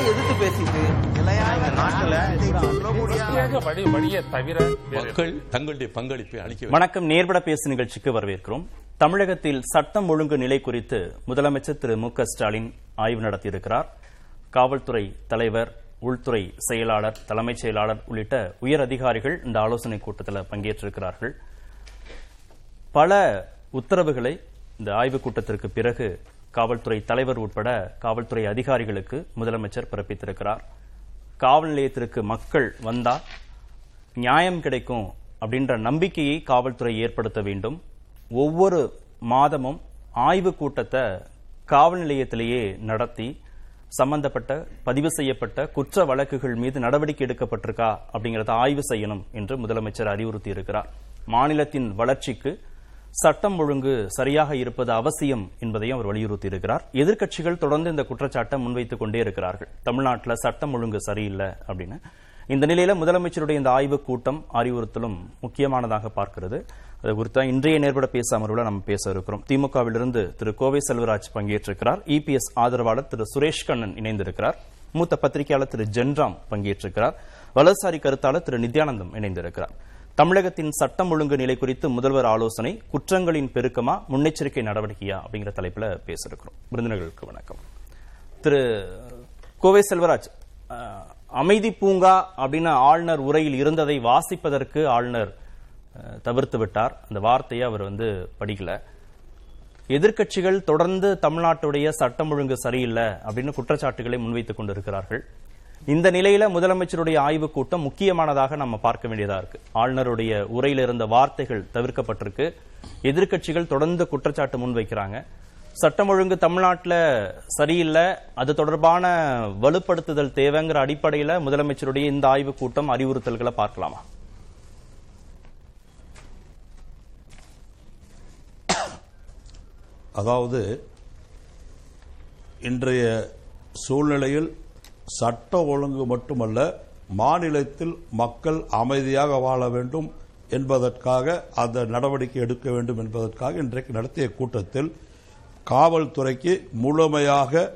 எதிர்த்து பேசிட்டு வழி வழியை தவிர மக்கள் தங்களுடைய பங்களிப்பை வணக்கம். நேர்பட பேசு நிகழ்ச்சிக்கு வரவேற்கிறோம். தமிழகத்தில் சட்டம் ஒழுங்கு நிலை குறித்து முதலமைச்சர் திரு மு க ஸ்டாலின் ஆய்வு நடத்தியிருக்கிறார். காவல்துறை தலைவர் உள்துறை செயலாளர் தலைமைச் செயலாளர் உள்ளிட்ட உயர் அதிகாரிகள் இந்த ஆலோசனைக் கூட்டத்தில் பங்கேற்றிருக்கிறார்கள். பல உத்தரவுகளை இந்த ஆய்வுக் கூட்டத்திற்கு பிறகு காவல்துறை தலைவர் உட்பட காவல்துறை அதிகாரிகளுக்கு முதலமைச்சர் பிறப்பித்திருக்கிறார். காவல் நிலையத்திற்கு மக்கள் வந்தால் நியாயம் கிடைக்கும் அப்படின்ற நம்பிக்கையை காவல்துறை ஏற்படுத்த வேண்டும். ஒவ்வொரு மாதமும் ஆய்வுக் கூட்டத்தை காவல் நிலையத்திலேயே நடத்தி சம்பந்தப்பட்ட பதிவு செய்யப்பட்ட குற்ற வழக்குகள் மீது நடவடிக்கை எடுக்கப்பட்டிருக்கா அப்படிங்கறத ஆய்வு செய்யணும் என்று முதலமைச்சர் அறிவுறுத்தி இருக்கிறார் மாநிலத்தின் வளர்ச்சிக்கு சட்டம் ஒழுங்கு சரியாக இருப்பது அவசியம் என்பதையும் அவர் வலியுறுத்தி இருக்கிறார் எதிர்க்கட்சிகள் தொடர்ந்து இந்த குற்றச்சாட்டை முன்வைத்துக் கொண்டே இருக்கிறார்கள். தமிழ்நாட்டில் சட்டம் ஒழுங்கு சரியில்லை அப்படின்னு. இந்த நிலையில முதலமைச்சருடைய இந்த ஆய்வுக் கூட்டம் அறிவுறுத்தலும் முக்கியமானதாக பார்க்கிறது. அது குறித்த இன்றைய நேர்பட பேச அமர்வுல நம்ம பேச இருக்கிறோம். திமுகவிலிருந்து திரு கோவை செல்வராஜ் பங்கேற்றிருக்கிறார். இபிஎஸ் ஆதரவாளர் திரு சுரேஷ் கண்ணன் இணைந்திருக்கிறார். மூத்த பத்திரிகையாளர் திரு ஜென்ராம் பங்கேற்றிருக்கிறார். வலதுசாரி கருத்தாளர் திரு நித்யானந்தம் இணைந்திருக்கிறார். தமிழகத்தின் சட்டம் ஒழுங்கு நிலை குறித்து முதல்வர் ஆலோசனை குற்றங்களின் பெருக்கமா முன்னெச்சரிக்கை நடவடிக்கையா அப்படிங்கிற தலைப்புல பேசியிருக்கிறோம் விருந்தினர்களுக்கு வணக்கம். திரு கோவை செல்வராஜ் அமைதி பூங்கா அப்படின்னு ஆளுநர் உரையில் இருந்ததை வாசிப்பதற்கு ஆளுநர் தவிர்த்து விட்டார். அந்த வார்த்தையை அவர் வந்து படிக்கல. எதிர்க்கட்சிகள் தொடர்ந்து தமிழ்நாட்டுடைய சட்டம் ஒழுங்கு சரியில்லை அப்படின்னு குற்றச்சாட்டுகளை முன்வைத்துக் கொண்டிருக்கிறார்கள். இந்த நிலையில முதலமைச்சருடைய ஆய்வுக் கூட்டம் முக்கியமானதாக நம்ம பார்க்க வேண்டியதா இருக்கு. ஆளுநருடைய உரையில இருந்த வார்த்தைகள் தவிர்க்கப்பட்டிருக்கு. எதிர்க்கட்சிகள் தொடர்ந்து குற்றச்சாட்டு முன்வைக்கிறாங்க. சட்டம் ஒழுங்கு தமிழ்நாட்டில் சரியில்லை. அது தொடர்பான வலுப்படுத்துதல் தேவைங்கிற அடிப்படையில் முதலமைச்சருடைய இந்த ஆய்வுக் கூட்டம் அறிவுறுத்தல்களை பார்க்கலாமா? அதாவது இன்றைய சூழ்நிலையில் சட்ட ஒழுங்கு மட்டுமல்ல மாநிலத்தில் மக்கள் அமைதியாக வாழ வேண்டும் என்பதற்காக அந்த நடவடிக்கை எடுக்க வேண்டும் என்பதற்காக இன்றைக்கு நடத்திய கூட்டத்தில் காவல்துறைக்கு முழுமையாக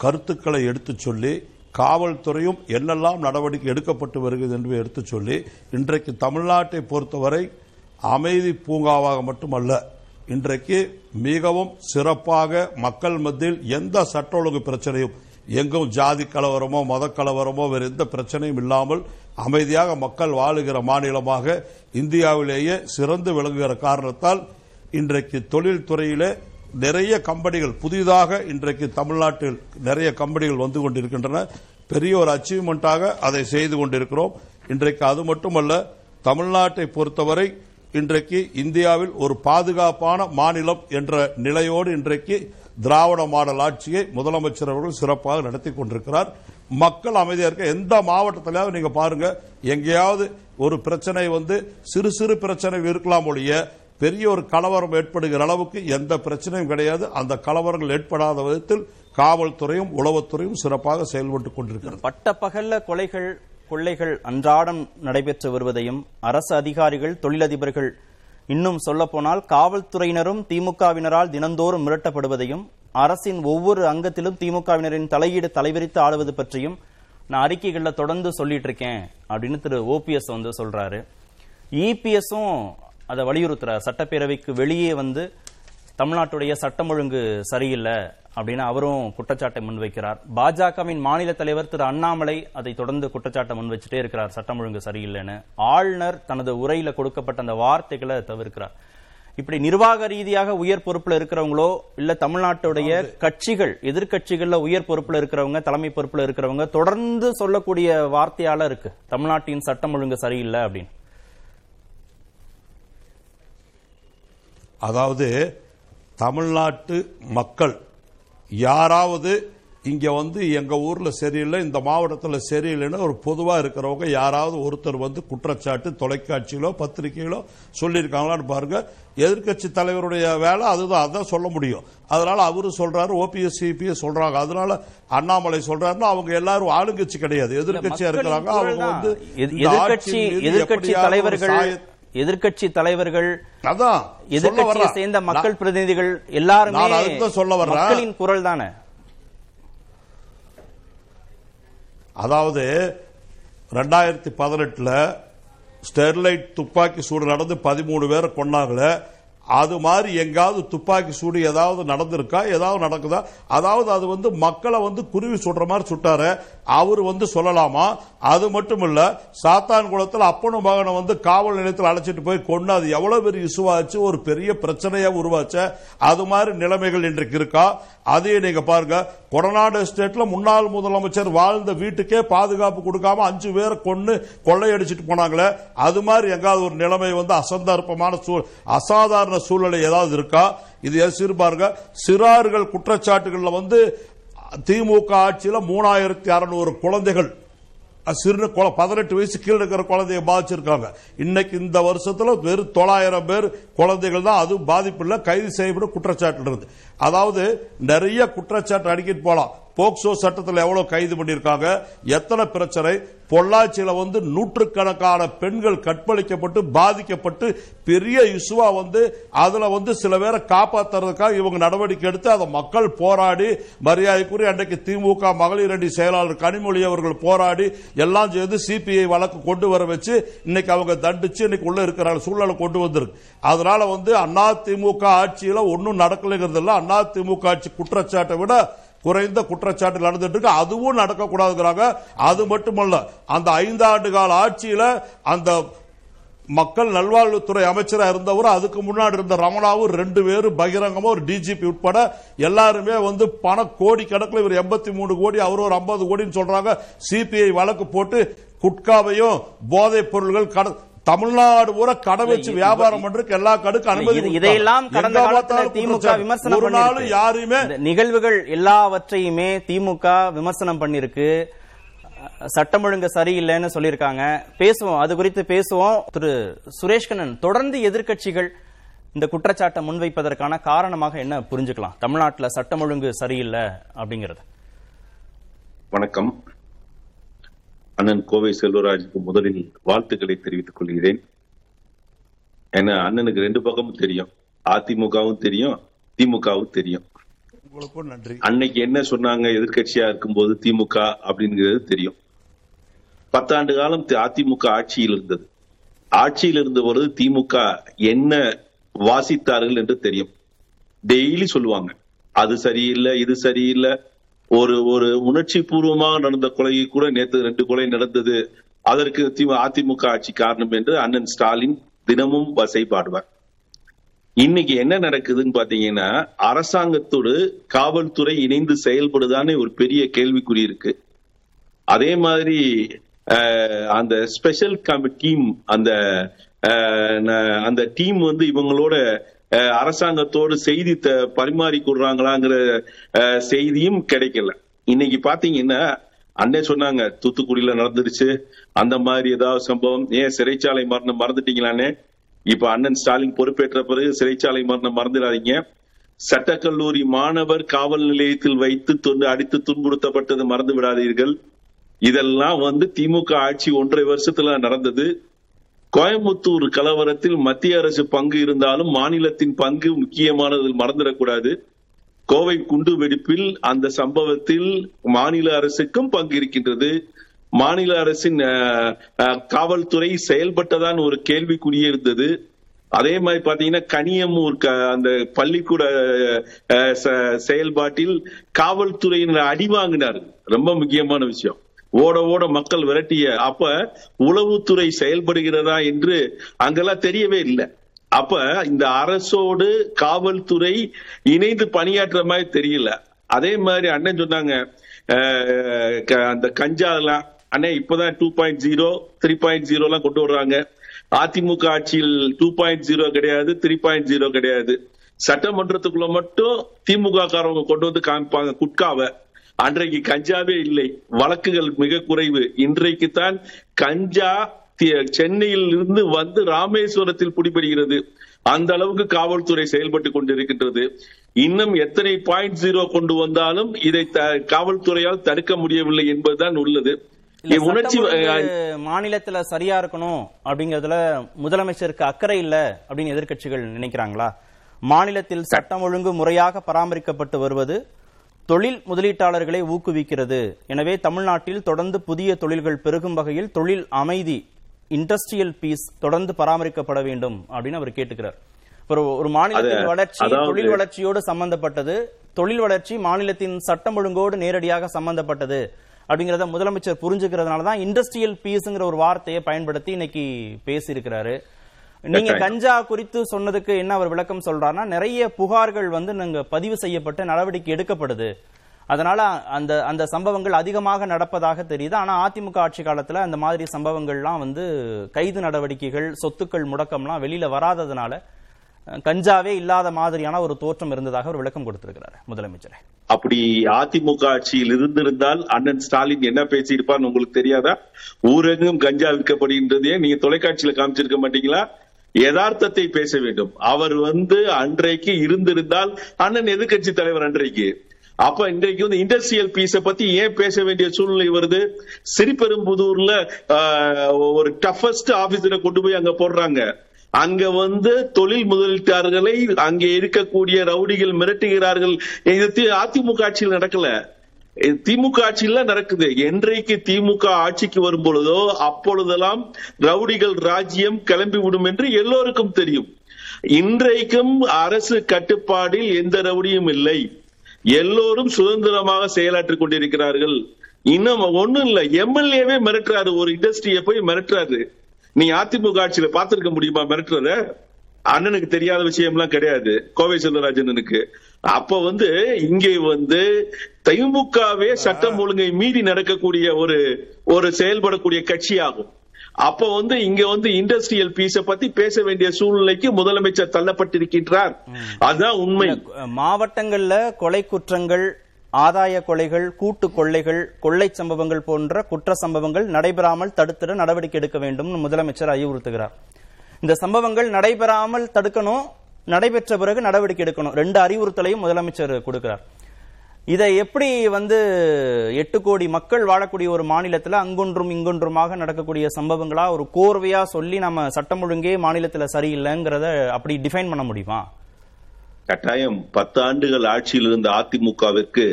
கருத்துக்களை எடுத்துச் சொல்லி காவல்துறையும் என்னெல்லாம் நடவடிக்கை எடுக்கப்பட்டு வருகிறது என்று எடுத்துச் சொல்லி இன்றைக்கு தமிழ்நாட்டை பொறுத்தவரை அமைதி பூங்காவாக மட்டுமல்ல இன்றைக்கு மிகவும் சிறப்பாக மக்கள் மத்தியில் எந்த சட்ட ஒழுங்கு பிரச்சனையும் எங்கும் ஜாதி கலவரமோ மத கலவரமோ வேறு எந்த பிரச்சனையும் இல்லாமல் அமைதியாக மக்கள் வாழுகிற மாநிலமாக இந்தியாவிலேயே சிறந்து விளங்குகிற காரணத்தால் இன்றைக்கு தொழில்துறையிலே நிறைய கம்பெனிகள் புதிதாக இன்றைக்கு தமிழ்நாட்டில் நிறைய கம்பெனிகள் வந்து கொண்டிருக்கின்றன. பெரிய ஒரு அச்சீவ்மெண்ட்டாக அதை செய்து கொண்டிருக்கிறோம். இன்றைக்கு அது மட்டுமல்ல தமிழ்நாட்டை பொறுத்தவரை இன்றைக்கு இந்தியாவில் ஒரு பாதுகாப்பான மாநிலம் என்ற நிலையோடு இன்றைக்கு திராவிட மாடல் ஆட்சியை முதலமைச்சர் அவர்கள் சிறப்பாக நடத்தி கொண்டிருக்கிறார். மக்கள் அமைதியாக இருக்க எந்த மாவட்டத்திலாவது நீங்க பாருங்க எங்கேயாவது ஒரு பிரச்சனை வந்து சிறு சிறு பிரச்சனை இருக்கலாம் ஒழிய பெரிய ஒரு கலவரம் ஏற்படுகிற அளவுக்கு எந்த பிரச்சனையும் கிடையாது. அந்த கலவரங்கள் ஏற்படாத விதத்தில் காவல்துறையும் உளவுத்துறையும் சிறப்பாக செயல்பட்டுக் கொண்டிருக்கிறது. பட்ட பகல்ல கொலைகள் கொள்ளைகள் அன்றாடம் நடைபெற்று வருவதையும் அரசு அதிகாரிகள் தொழிலதிபர்கள் இன்னும் சொல்லப்போனால் காவல்துறையினரும் திமுகவினரால் தினந்தோறும் மிரட்டப்படுவதையும் அரசின் ஒவ்வொரு அங்கத்திலும் திமுகவினரின் தலையீடு தலைவிரித்து ஆடுவது பற்றியும் நான் அறிக்கைகளில் தொடர்ந்து சொல்லிட்டு இருக்கேன் அப்படின்னு திரு ஓபிஎஸ் வந்து சொல்றாரு. இபிஎஸும் அதை வலியுறுத்துறார். சட்டப்பேரவைக்கு வெளியே வந்து தமிழ்நாட்டுடைய சட்டம் ஒழுங்கு சரியில்லை அப்படின்னு அவரும் குற்றச்சாட்டை முன்வைக்கிறார். பாஜகவின் மாநில தலைவர் திரு அண்ணாமலை அதை தொடர்ந்து குற்றச்சாட்டை முன்வச்சுட்டே இருக்கிறார். சட்டம் ஒழுங்கு சரியில்லைன்னு. ஆளுநர் தனது உரையில கொடுக்கப்பட்ட அந்த வார்த்தைகளை தவிர்க்கிறார். இப்படி நிர்வாக ரீதியாக உயர் பொறுப்புல இருக்கிறவங்களோ இல்ல தமிழ்நாட்டுடைய கட்சிகள் எதிர்க்கட்சிகள்ல உயர் பொறுப்புல இருக்கிறவங்க தலைமை பொறுப்புல இருக்கிறவங்க தொடர்ந்து சொல்லக்கூடிய வார்த்தையால இருக்கு. தமிழ்நாட்டின் சட்டம் ஒழுங்கு சரியில்லை அப்படின்னு. அதாவது தமிழ்நாட்டு மக்கள் யாராவது இங்க வந்து எங்க ஊர்ல சரியில்லை இந்த மாவட்டத்துல சரியில்லைன்னு ஒரு பொதுவா இருக்கிறவங்க யாராவது ஒருத்தர் வந்து குற்றச்சாட்டு தொலைக்காட்சியிலோ பத்திரிகையிலோ சொல்லியிருக்காங்களான்னு பாருங்க. எதிர்க்கட்சி தலைவருடைய வேலை அதுதான் அதான் சொல்ல முடியும். அதனால அவரு சொல்றாரு ஓபிஎஸ் சிபிஎஸ் சொல்றாங்க. அதனால அண்ணாமலை சொல்றாருன்னா அவங்க எல்லாரும் ஆளுங்கட்சி கிடையாது. எதிர்க்கட்சியா மக்களின் இருக்கிறாங்க அவங்க. வந்து எதிர்- இந்த எதிர்க்கட்சி ஆட்சியின் மீது எதிர்க்கட்சி எப்படியாவது ஒரு தலைவர்கள் எதிர்க்கட்சி தலைவர்கள் அதான் வர்றேன். சேர்ந்த மக்கள் பிரதிநிதிகள் எல்லாருமே சொல்ல வர்றேன். மக்களின் குரல் தானே அதாவது ரெண்டாயிரத்தி பதினெட்டுல ஸ்டெர்லைட் துப்பாக்கி சூடு நடந்து பதிமூணு பேரை கொன்னாங்களே அது மாதிரி எங்காவது துப்பாக்கி சூடு ஏதாவது நடந்திருக்கா? ஏதாவது நடக்குதா? அதாவது அது வந்து மக்களை வந்து குருவி சுடுற மாதிரி சுட்டாரு. அவர் வந்து சொல்லலாமா? அது மட்டும் இல்ல சாத்தான் குளத்தில் அப்பனும் மகனை வந்து காவல் நிலையத்தில் அழைச்சிட்டு போய் கொண்டு அது எவ்வளவு பெரிய இசுவாச்சு ஒரு பெரிய பிரச்சனையா உருவாச்ச. அது மாதிரி நிலைமைகள் இன்றைக்கு இருக்கா? அதையும் நீங்க பாருங்க. கொடநாடு எஸ்டேட்ல முன்னாள் முதலமைச்சர் வாழ்ந்த வீட்டுக்கே பாதுகாப்பு கொடுக்காம அஞ்சு பேரை கொண்டு கொள்ளையடிச்சிட்டு போனாங்களே. அது மாதிரி எங்காவது ஒரு நிலைமை வந்து அசந்தர்ப்பமான சூழ் சாதாரண சூழ்நிலை ஏதாவது இருக்கா? இது சிறுபாருங்க? சிறார்கள் குற்றச்சாட்டுகள்ல வந்து திமுக ஆட்சியில மூணாயிரத்தி அறுநூறு குழந்தைகள். சிறு பதினெட்டு வயசு கீழே இருக்கிற குழந்தைய பாதிச்சிருக்காங்க. இன்னைக்கு இந்த வருஷத்துல வெறும் தொள்ளாயிரம் பேர் குழந்தைகள் தான் அதுவும் பாதிப்பு இல்லை கைது செய்யப்படும் குற்றச்சாட்டு இருந்து. அதாவது நிறைய குற்றச்சாட்டு அடிக்கிட்டு போலாம். போக்சோ சட்டத்தில் எவ்வளவு கைது பண்ணியிருக்காங்க எத்தனை பிரச்சனை? பொள்ளாச்சியில வந்து நூற்றுக்கணக்கான பெண்கள் கற்பழிக்கப்பட்டு பாதிக்கப்பட்டு பெரிய இசுவா வந்து அதுல வந்து சில பேரை காப்பாத்துறதுக்காக இவங்க நடவடிக்கை எடுத்து அதை மக்கள் போராடி மரியாதைக்குரிய அன்றைக்கு திமுக மகளிர் அணி செயலாளர் கனிமொழி அவர்கள் போராடி எல்லாம் செய்து சிபிஐ வழக்கு கொண்டு வர வச்சு இன்னைக்கு அவங்க தண்டிச்சு இன்னைக்கு உள்ள இருக்கிற சூழ்நிலை கொண்டு வந்திருக்கு. அதனால வந்து அண்ணா திமுக ஆட்சியில ஒன்னும் நடக்கலைங்கிறது இல்ல. அண்ணா திமுக ஆட்சி குற்றச்சாட்டை விட குறைந்த குற்றச்சாட்டு நடந்துட்டு இருக்கு. அதுவும் நடக்கக்கூடாதுங்கிறாங்க. அது மட்டுமல்ல அந்த ஐந்தாண்டு கால ஆட்சியில அந்த மக்கள் நல்வாழ்வுத்துறை அமைச்சராக இருந்தவர் அதுக்கு முன்னாடி இருந்த ரமணாவும் ரெண்டு பேரும் பகிரங்கமும் ஒரு டிஜிபி உட்பட எல்லாருமே வந்து பண கோடி கணக்கில் இவர் எண்பத்தி மூணு கோடி அவர் ஒரு ஐம்பது கோடின்னு சொல்றாங்க. சிபிஐ வழக்கு போட்டு குட்காவையும் போதைப் பொருள்கள் கட- தமிழ்நாடு பூரா கடை வச்சு வியாபாரம் பண்றதுக்கு எல்லா கடுக்கு அனுமதி. இதையெல்லாம் கடந்த காலத்துல திமுக. விமர்சனம் ஒரு. யாரையுமே இந்த நிகழ்வுகள் எல்லாவற்றையுமே திமுக விமர்சனம் பண்ணிருக்கு சட்டம் ஒழுங்கு சரியில்லைன்னு சொல்லியிருக்காங்க. பேசுவோம். அது குறித்து பேசுவோம். திரு சுரேஷ்கண்ணன் தொடர்ந்து எதிர்க்கட்சிகள் இந்த குற்றச்சாட்டை முன்வைப்பதற்கான காரணமாக என்ன புரிஞ்சுக்கலாம்? தமிழ்நாட்டுல சட்டம் ஒழுங்கு சரியில்லை அப்படிங்கறது. வணக்கம். அண்ணன் கோவை செல்வராஜுக்கு முதலில் வாழ்த்துக்களை தெரிவித்துக் கொள்கிறேன். ஏன்னா அண்ணனுக்கு ரெண்டு பக்கமும் தெரியும். அதிமுகவும் தெரியும் திமுகவும் தெரியும். அன்னைக்கு என்ன சொன்னாங்க எதிர்க்கட்சியா இருக்கும்போது திமுக அப்படிங்கிறது தெரியும். பத்தாண்டு காலம் அதிமுக ஆட்சியில் இருந்தது. ஆட்சியில் இருந்த பொழுது திமுக என்ன வாசித்தார்கள் என்று தெரியும். டெய்லி சொல்லுவாங்க அது சரியில்லை இது சரியில்லை ஒரு ஒரு உணர்ச்சி பூர்வமாக நடந்த கொலை கூட நேற்று ரெண்டு கொலை நடந்தது. அதற்கு அதிமுக ஆட்சி காரணம் என்று அண்ணன் ஸ்டாலின் தினமும் வசைபாடுவார். இன்னைக்கு என்ன நடக்குதுன்னு பாத்தீங்கன்னா அரசாங்கத்தோடு காவல்துறை இணைந்து செயல்படுதான்னு ஒரு பெரிய கேள்விக்குறி இருக்கு. அதே மாதிரி அந்த ஸ்பெஷல் டீம் அந்த அந்த டீம் வந்து இவங்களோட அரசாங்கத்தோடு செய்தி பரிமாறி பரிமாறிக்கொள்றாங்களாங்கிற செய்தியும் கிடைக்கல. இன்னைக்கு பாத்தீங்கன்னா அண்ணே சொன்னாங்க தூத்துக்குடியில நடந்துருச்சு அந்த மாதிரி ஏதாவது சம்பவம். ஏன் சிறைச்சாலை மரணம் மறந்துட்டீங்களானே இப்ப அண்ணன் ஸ்டாலின் பொறுப்பேற்ற பிறகு சிறைச்சாலை மரணம் மறந்துடாதீங்க. சட்டக்கல்லூரி மாணவர் காவல் நிலையத்தில் வைத்து தொண்டு அடித்து துன்புறுத்தப்பட்டது மறந்து விடாதீர்கள். இதெல்லாம் வந்து திமுக ஆட்சி ஒன்றரை வருஷத்துல நடந்தது. கோயம்புத்தூர் கலவரத்தில் மத்திய அரசு பங்கு இருந்தாலும் மாநிலத்தின் பங்கு முக்கியமானது மறந்துடக்கூடாது. கோவை குண்டு வெடிப்பில் அந்த சம்பவத்தில் மாநில அரசுக்கும் பங்கு இருக்கின்றது. மாநில அரசின் காவல்துறை செயல்பட்டதான் ஒரு கேள்விக்குறியே இருந்தது. அதே மாதிரி பாத்தீங்கன்னா கனியம்மூர் க- அந்த பள்ளிக்கூட ச- செயல்பாட்டில் காவல்துறையினர் அடி வாங்கினார் ரொம்ப முக்கியமான விஷயம். ஓட ஓட மக்கள் விரட்டிய அப்ப உளவுத்துறை செயல்படுகிறதா என்று அங்கெல்லாம் தெரியவே இல்லை. அப்ப இந்த அரசோடு காவல்துறை இணைந்து பணியாற்றுற மாதிரி தெரியல. அதே மாதிரி அண்ணன் சொன்னாங்க க- அந்த கஞ்சாலாம் அண்ணே இப்பதான் two point zero three point zero எல்லாம் கொண்டு வர்றாங்க. அதிமுக ஆட்சியில் டூ பாயிண்ட் ஜீரோ கிடையாது த்ரீ பாயிண்ட் ஜீரோ கிடையாது. சட்டமன்றத்துக்குள்ள மட்டும் திமுக காரவங்க கொண்டு வந்து காமிப்பாங்க குட்காவை. அன்றைக்கு கஞ்சாவே இல்லை. வழக்குகள் மிக குறைவு. இன்றைக்கு தான் கஞ்சா சென்னையில் இருந்து வந்து ராமேஸ்வரத்தில் பிடிபடுகிறது. அந்த அளவுக்கு காவல்துறை செயல்பட்டு கொண்டிருக்கின்றது. இன்னும் எத்தனை பாயிண்ட் ஜீரோ கொண்டு வந்தாலும் இதை காவல்துறையால் தடுக்க முடியவில்லை என்பதுதான் உள்ளது. உணர்ச்சி மாநிலத்துல சரியா இருக்கணும் அப்படிங்கறதுல முதலமைச்சருக்கு அக்கறை இல்ல அப்படின்னு எதிர்க்கட்சிகள் நினைக்கிறாங்களா? மாநிலத்தில் சட்டம் ஒழுங்கு முறையாக பராமரிக்கப்பட்டு வருவது தொழில் முதலீட்டாளர்களை ஊக்குவிக்கிறது. எனவே தமிழ்நாட்டில் தொடர்ந்து புதிய தொழில்கள் பெருகும் வகையில் தொழில் அமைதி இண்டஸ்ட்ரியல் பீஸ் தொடர்ந்து பராமரிக்கப்பட வேண்டும் அப்படின்னு அவர் கேட்டுக்கிறார். ஒரு ஒரு மாநிலத்தின் வளர்ச்சி தொழில் வளர்ச்சியோடு சம்பந்தப்பட்டது. தொழில் வளர்ச்சி மாநிலத்தின் சட்டம் ஒழுங்கோடு நேரடியாக சம்பந்தப்பட்டது அப்படிங்கறத முதலமைச்சர் புரிஞ்சுக்கிறதுனால தான் இண்டஸ்ட்ரியல் பீஸ்ங்கிற ஒரு வார்த்தையை பயன்படுத்தி இன்னைக்கு பேசியிருக்கிறாரு. நீங்க. கஞ்சா குறித்து சொன்னதுக்கு என்ன அவர் விளக்கம் சொல்றாருன்னா நிறைய புகார்கள் வந்து நாங்க பதிவு செய்யப்பட்டு நடவடிக்கை எடுக்கப்படுது. அதனால அந்த அந்த சம்பவங்கள் அதிகமாக நடப்பதாக தெரியுது. ஆனா அதிமுக ஆட்சி காலத்துல அந்த மாதிரி சம்பவங்கள்லாம் வந்து கைது நடவடிக்கைகள் சொத்துக்கள் முடக்கம்லாம் வெளியில வராததுனால கஞ்சாவே இல்லாத மாதிரியான ஒரு தோற்றம் இருந்ததாக ஒரு விளக்கம் கொடுத்திருக்கிறாரு முதலமைச்சர். அப்படி அதிமுக ஆட்சியில் இருந்திருந்தால் அண்ணன் ஸ்டாலின் என்ன பேசியிருப்பார்னு உங்களுக்கு தெரியாதா? ஊரெங்கும் கஞ்சா விற்கப்படுகின்றதே. நீங்க தொலைக்காட்சியில காமிச்சிருக்க மாட்டீங்களா? யதார்த்தத்தை பேச வேண்டும். அவர் வந்து அன்றைக்கு இருந்திருந்தால் அண்ணன் எதிர்க்கட்சி தலைவர் அன்றைக்கு. அப்ப இன்றைக்கு வந்து இண்டஸ்ட்ரியல் பீஸ பத்தி ஏன் பேச வேண்டிய சூழ்நிலை வருது? சிறிபெரும்புதூர்ல ஆஹ், ஒரு டஃபஸ்ட் ஆபீசரை கொண்டு போய் அங்க போடுறாங்க. அங்க வந்து தொழில் முதலீட்டாளர்களை அங்கே இருக்கக்கூடிய ரவுடிகள் மிரட்டுகிறார்கள். இது அதிமுக ஆட்சியில் நடக்கல. திமுக ஆட்சியில் நடக்குது. என்றைக்கு திமுக ஆட்சிக்கு வரும் பொழுதோ அப்பொழுதெல்லாம் ரவுடிகள் ராஜ்யம் கிளம்பி விடும் என்று எல்லோருக்கும் தெரியும். இன்றைக்கும் அரசு கட்டுப்பாடில் எந்த ரவுடியும் இல்லை. எல்லோரும் சுதந்திரமாக செயலாற்றிக் கொண்டிருக்கிறார்கள். இன்னும் ஒண்ணும் இல்ல. எம்எல்ஏவே மிரட்டுறாரு. ஒரு இண்டஸ்ட்ரியை போய் மிரட்டுறாரு. நீ அதிமுக ஆட்சியில பாத்திருக்க முடியுமா? மிரட்டுறத? அண்ணனுக்கு தெரியாத விஷயம்லாம் கிடையாது. கோவை செல்வராஜனுக்கு. அப்ப வந்து இங்கே வந்து திமுகவே சட்டம் ஒழுங்கை மீறி நடக்கக்கூடிய ஒரு ஒரு செயல்படக்கூடிய கட்சியாகும். அப்ப வந்து இங்க வந்து இண்டஸ்ட்ரியல் பீஸ பத்தி பேச வேண்டிய சூழ்நிலைக்கு முதலமைச்சர் தள்ளப்பட்டிருக்கின்றார். அதுதான் உண்மை. மாவட்டங்கள்ல கொலை குற்றங்கள் ஆதாய கொலைகள் கூட்டு கொள்ளைகள் கொள்ளை சம்பவங்கள் போன்ற குற்ற சம்பவங்கள் நடைபெறாமல் தடுத்திட நடவடிக்கை எடுக்க வேண்டும் முதலமைச்சர் அறிவுறுத்துகிறார். இந்த சம்பவங்கள் நடைபெறாமல் தடுக்கணும் நடைபெற்ற பிறகு நடவடிக்கை எடுக்கணும். ரெண்டு அறிவுறுத்தலையும் முதலமைச்சர் கொடுக்கிறார். இதை எப்படி வந்து எட்டு கோடி மக்கள் வாழக்கூடிய ஒரு மாநிலத்துல அங்கொன்றும் இங்கொன்றுமாக நடக்கக்கூடிய சம்பவங்களா ஒரு கோர்வையா சொல்லி நம்ம சட்டம் ஒழுங்கே மாநிலத்துல சரியில்லைங்கிறத அப்படி டிஃபைன் பண்ண முடியுமா? கட்டாயம் பத்து ஆண்டுகள் ஆட்சியில் இருந்த அதிமுகவிற்கு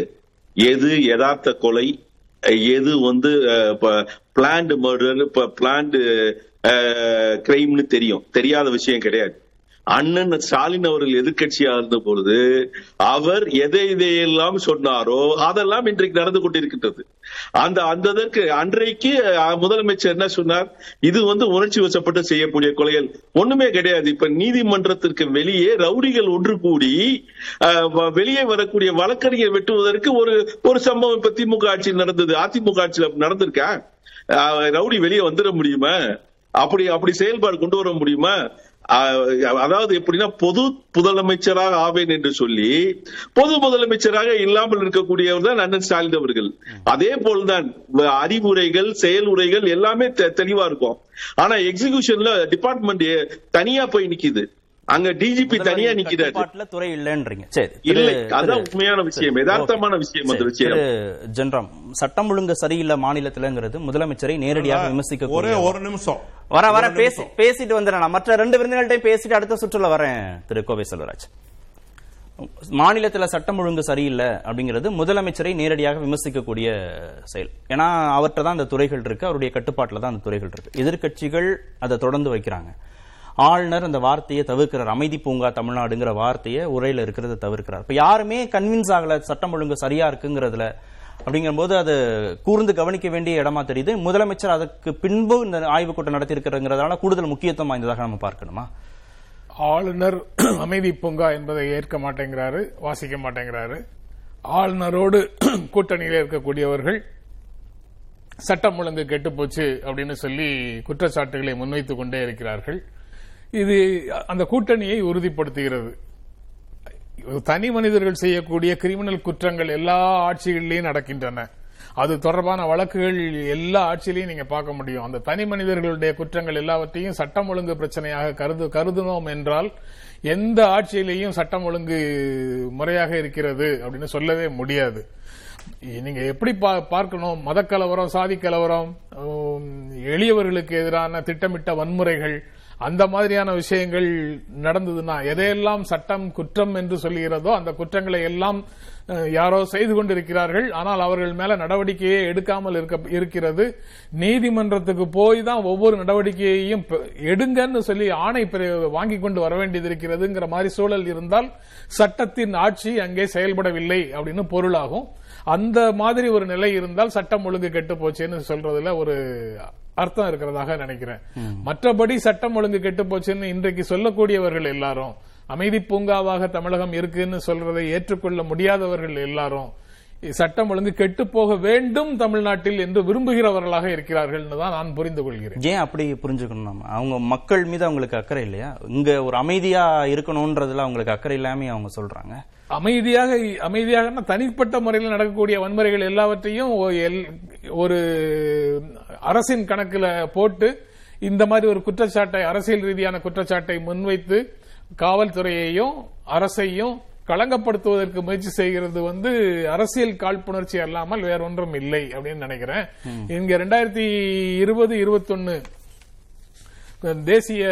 எது யதார்த்த கொலை எது வந்து பிளான்டு மர்டர் பிளான்டு கிரைம்னு தெரியும். தெரியாத விஷயம் கிடையாது. அண்ணன் ஸ்டாலின் அவர்கள் எதிர்க்கட்சியா இருந்த பொழுது அவர் எதை இதையெல்லாம் சொன்னாரோ அதெல்லாம் இன்றைக்கு நடந்து கொண்டிருக்கின்றது. அந்த அந்த இதற்கு அன்றைக்கு முதலமைச்சர் என்ன சொன்னார்? இது வந்து உணர்ச்சி வசப்பட்டு செய்யக்கூடிய கொலைகள். ஒண்ணுமே கிடையாது. இப்ப நீதிமன்றத்திற்கு வெளியே ரவுடிகள் ஒன்று கூடி அஹ், வெளியே வரக்கூடிய வழக்கறிஞர் வெட்டுவதற்கு ஒரு ஒரு சம்பவம் இப்ப திமுக ஆட்சியில் நடந்தது. அதிமுக ஆட்சியில் நடந்திருக்கா? ரவுடி வெளியே வந்துட முடியுமா? அப்படி அப்படி செயல்பாடு கொண்டு வர முடியுமா? அதாவது எப்படின்னா பொது முதலமைச்சராக ஆவேன் என்று சொல்லி பொது முதலமைச்சராக இல்லாமல் இருக்கக்கூடியவர் தான் அண்ணன் ஸ்டாலின் அவர்கள். அதே போல்தான் அறிவுரைகள் செயல்முறைகள் எல்லாமே தெ- தெளிவா இருக்கும். ஆனா எக்ஸிகியூஷன்ல டிபார்ட்மெண்ட் தனியா போய் நிக்குது. அங்க டிஜிபி தனியா நிக்கிறாரு. துறை இல்லைன்றீங்க. சரி இல்லை அதான் உண்மையான விஷயம் யதார்த்தமான விஷயம் அந்த விஷயம். ஜென்ராம் சட்டம் ஒழுங்கு சரியில்லை மாநிலத்திலங்கிறது முதலமைச்சரை நேரடியாக விமர்சிக்க ஒரே ஒரு நிமிஷம். வர வர பேசி பேசிட்டு வந்துடுறேன் நான். மற்ற ரெண்டு விருந்தினர்கள்ட்டையும் பேசிட்டு அடுத்த சுற்றுல வரேன் திரு கோவை செல்வராஜ். மாநிலத்துல சட்டம் ஒழுங்கு சரியில்லை அப்படிங்கிறது முதலமைச்சரை நேரடியாக விமர்சிக்கக்கூடிய செயல். ஏன்னா அவர்கிட்ட தான் அந்த துறைகள் இருக்கு அவருடைய கட்டுப்பாட்டுல தான் அந்த துறைகள் இருக்கு. எதிர்க்கட்சிகள் அதை தொடர்ந்து வைக்கிறாங்க. ஆளுநர் அந்த வார்த்தையை தவிர்க்கிறார். அமைதி பூங்கா தமிழ்நாடுங்கிற வார்த்தையை உரையில இருக்கிறத தவிர்க்கிறார். இப்ப யாருமே கன்வின்ஸ் ஆகல சட்டம் ஒழுங்கு சரியா இருக்குங்கிறதுல. அப்படிங்கும்போது அது கூர்ந்து கவனிக்க வேண்டிய இடமா தெரியுது. முதலமைச்சர் அதற்கு பின்பு இந்த ஆய்வுக் கூட்டம் நடத்தியிருக்கிறதுங்கிறதால கூடுதல் முக்கியத்துவம் வாய்ந்ததாக நம்ம பார்க்கணுமா? ஆளுநர் அமைதி பூங்கா என்பதை ஏற்க மாட்டேங்கிறாரு வாசிக்க மாட்டேங்கிறாரு. ஆளுநரோடு கூட்டணியில் இருக்கக்கூடியவர்கள் சட்டம் ஒழுங்கு கெட்டுப்போச்சு அப்படின்னு சொல்லி குற்றச்சாட்டுகளை முன்வைத்துக் கொண்டே இருக்கிறார்கள். இது அந்த கூட்டணியை உறுதிப்படுத்துகிறது. தனி மனிதர்கள் செய்யக்கூடிய கிரிமினல் குற்றங்கள் எல்லா ஆட்சிகளிலையும் நடக்கின்றன. அது தொடர்பான வழக்குகள் எல்லா ஆட்சியிலையும் நீங்க பார்க்க முடியும். அந்த தனி மனிதர்களுடைய குற்றங்கள் எல்லாவற்றையும் சட்டம் ஒழுங்கு பிரச்சனையாக கருது கருதினோம் என்றால் எந்த ஆட்சியிலையும் சட்டம் ஒழுங்கு முறையாக இருக்கிறது அப்படின்னு சொல்லவே முடியாது. நீங்க எப்படி பா- பார்க்கணும்? மத கலவரம் சாதி கலவரம் எளியவர்களுக்கு எதிரான திட்டமிட்ட வன்முறைகள் அந்த மாதிரியான விஷயங்கள் நடந்ததுன்னா எதையெல்லாம் சட்டம் குற்றம் என்று சொல்லுகிறதோ அந்த குற்றங்களை எல்லாம் யாரோ செய்து கொண்டிருக்கிறார்கள். ஆனால் அவர்கள் மேல நடவடிக்கையே எடுக்காமல் இருக்க இருக்கிறது. நீதிமன்றத்துக்கு போய் தான் ஒவ்வொரு நடவடிக்கையையும் எடுங்கன்னு சொல்லி ஆணை வாங்கி கொண்டு வர வேண்டியது இருக்கிறதுங்கிற மாதிரி சூழல் இருந்தால் சட்டத்தின் ஆட்சி அங்கே செயல்படவில்லை அப்படின்னு பொருளாகும். அந்த மாதிரி ஒரு நிலை இருந்தால் சட்டம் ஒழுங்கு கெட்டு போச்சுன்னு சொல்றதுல ஒரு அர்த்தம் இருக்கிறதாக நினைக்கிறேன். மற்றபடி சட்டம் ஒழுங்கு கெட்டு போச்சுன்னு இன்றைக்கு சொல்லக்கூடியவர்கள் எல்லாரும் அமைதி பூங்காவாக தமிழகம் இருக்குன்னு சொல்றதை ஏற்றுக்கொள்ள முடியாதவர்கள் எல்லாரும் சட்டம் ஒழுங்கு கெட்டு போக வேண்டும் தமிழ்நாட்டில் என்று விரும்புகிறவர்களாக இருக்கிறார்கள் தான் நான் புரிந்து கொள்கிறேன். ஏன் அப்படி புரிஞ்சுக்கணும் நம்ம? அவங்க மக்கள் மீது அவங்களுக்கு அக்கறை இல்லையா? இங்க ஒரு அமைதியா இருக்கணும்ன்றதுல அவங்களுக்கு அக்கறை இல்லாம அவங்க சொல்றாங்க. அமைதியாக அமைதியாக தனிப்பட்ட முறையில் நடக்கக்கூடிய வன்முறைகள் எல்லாவற்றையும் ஒரு அரசின் கணக்குல போட்டு இந்த மாதிரி ஒரு குற்றச்சாட்டை அரசியல் ரீதியான குற்றச்சாட்டை முன்வைத்து காவல்துறையையும் அரசையும் களங்கப்படுத்துவதற்கு முயற்சி செய்கிறது வந்து அரசியல் காழ்ப்புணர்ச்சி அல்லாமல் வேற ஒன்றும் இல்லை அப்படின்னு நினைக்கிறேன். இங்க ரெண்டாயிரத்தி இருபது இருபத்தொன்னு தேசிய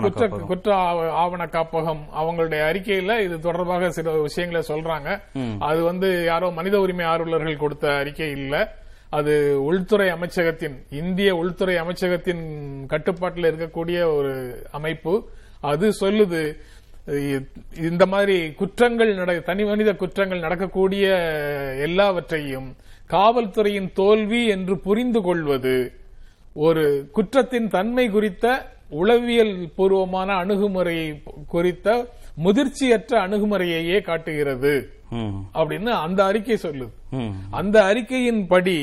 குற்ற. குற்ற ஆவ- ஆவண காப்பகம் அவங்களுடைய அறிக்கையில இது தொடர்பாக சில விஷயங்களை சொல்றாங்க. அது வந்து யாரோ மனித உரிமை ஆர்வலர்கள் கொடுத்த அறிக்கை இல்ல. அது உள்துறை அமைச்சகத்தின் இந்திய உள்துறை அமைச்சகத்தின் கட்டுப்பாட்டில் இருக்கக்கூடிய ஒரு அமைப்பு. அது சொல்லுது இந்த மாதிரி குற்றங்கள் நட தனி மனித குற்றங்கள் நடக்கக்கூடிய எல்லாவற்றையும் காவல்துறையின் தோல்வி என்று புரிந்து கொள்வது ஒரு குற்றத்தின் தன்மை குறித்த உளவியல் பூர்வமான அணுகுமுறை குறித்த முதிர்ச்சியற்ற அணுகுமுறையையே காட்டுகிறது. அப்படின்னு அந்த அறிக்கை சொல்லுது. அந்த அறிக்கையின் படி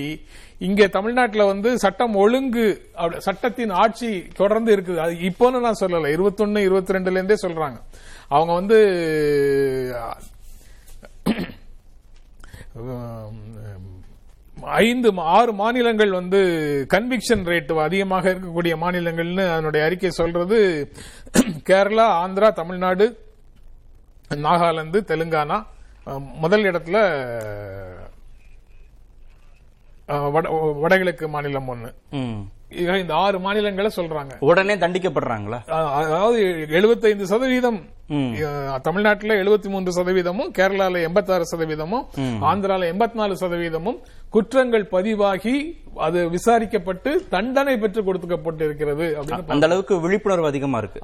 இங்க தமிழ்நாட்டுல வந்து சட்டம் ஒழுங்கு சட்டத்தின் ஆட்சி தொடர்ந்து இருக்குது. அது இப்போன்னு நான் சொல்லல. இருபத்தொன்னு இருபத்தி ரெண்டுல இருந்தே சொல்றாங்க. அவங்க வந்து ஐந்து மா- ஆறு மாநிலங்கள் வந்து கன்விக்ஷன் ரேட் அதிகமாக இருக்கக்கூடிய மாநிலங்கள்னு அதனுடைய அறிக்கை சொல்றது கேரளா ஆந்திரா தமிழ்நாடு நாகாலாந்து தெலுங்கானா முதல் இடத்துல வட- வடகிழக்கு மாநிலம் ஒன்று இந்த ஆறு மாநிலங்களை சொல்றாங்க. உடனே தண்டிக்கப்படுறாங்களா? அதாவது 75% சதவீதம் தமிழ்நாட்டுல 73% மூன்று சதவீதமும் கேரளால 86% சதவீதமும் ஆந்திரால 84% சதவீதமும் குற்றங்கள் பதிவாகி அது விசாரிக்கப்பட்டு தண்டனை பெற்று கொடுக்கப்பட்டு இருக்கிறது அப்படின்னு அந்த அளவுக்கு விழிப்புணர்வு அதிகமா இருக்கு.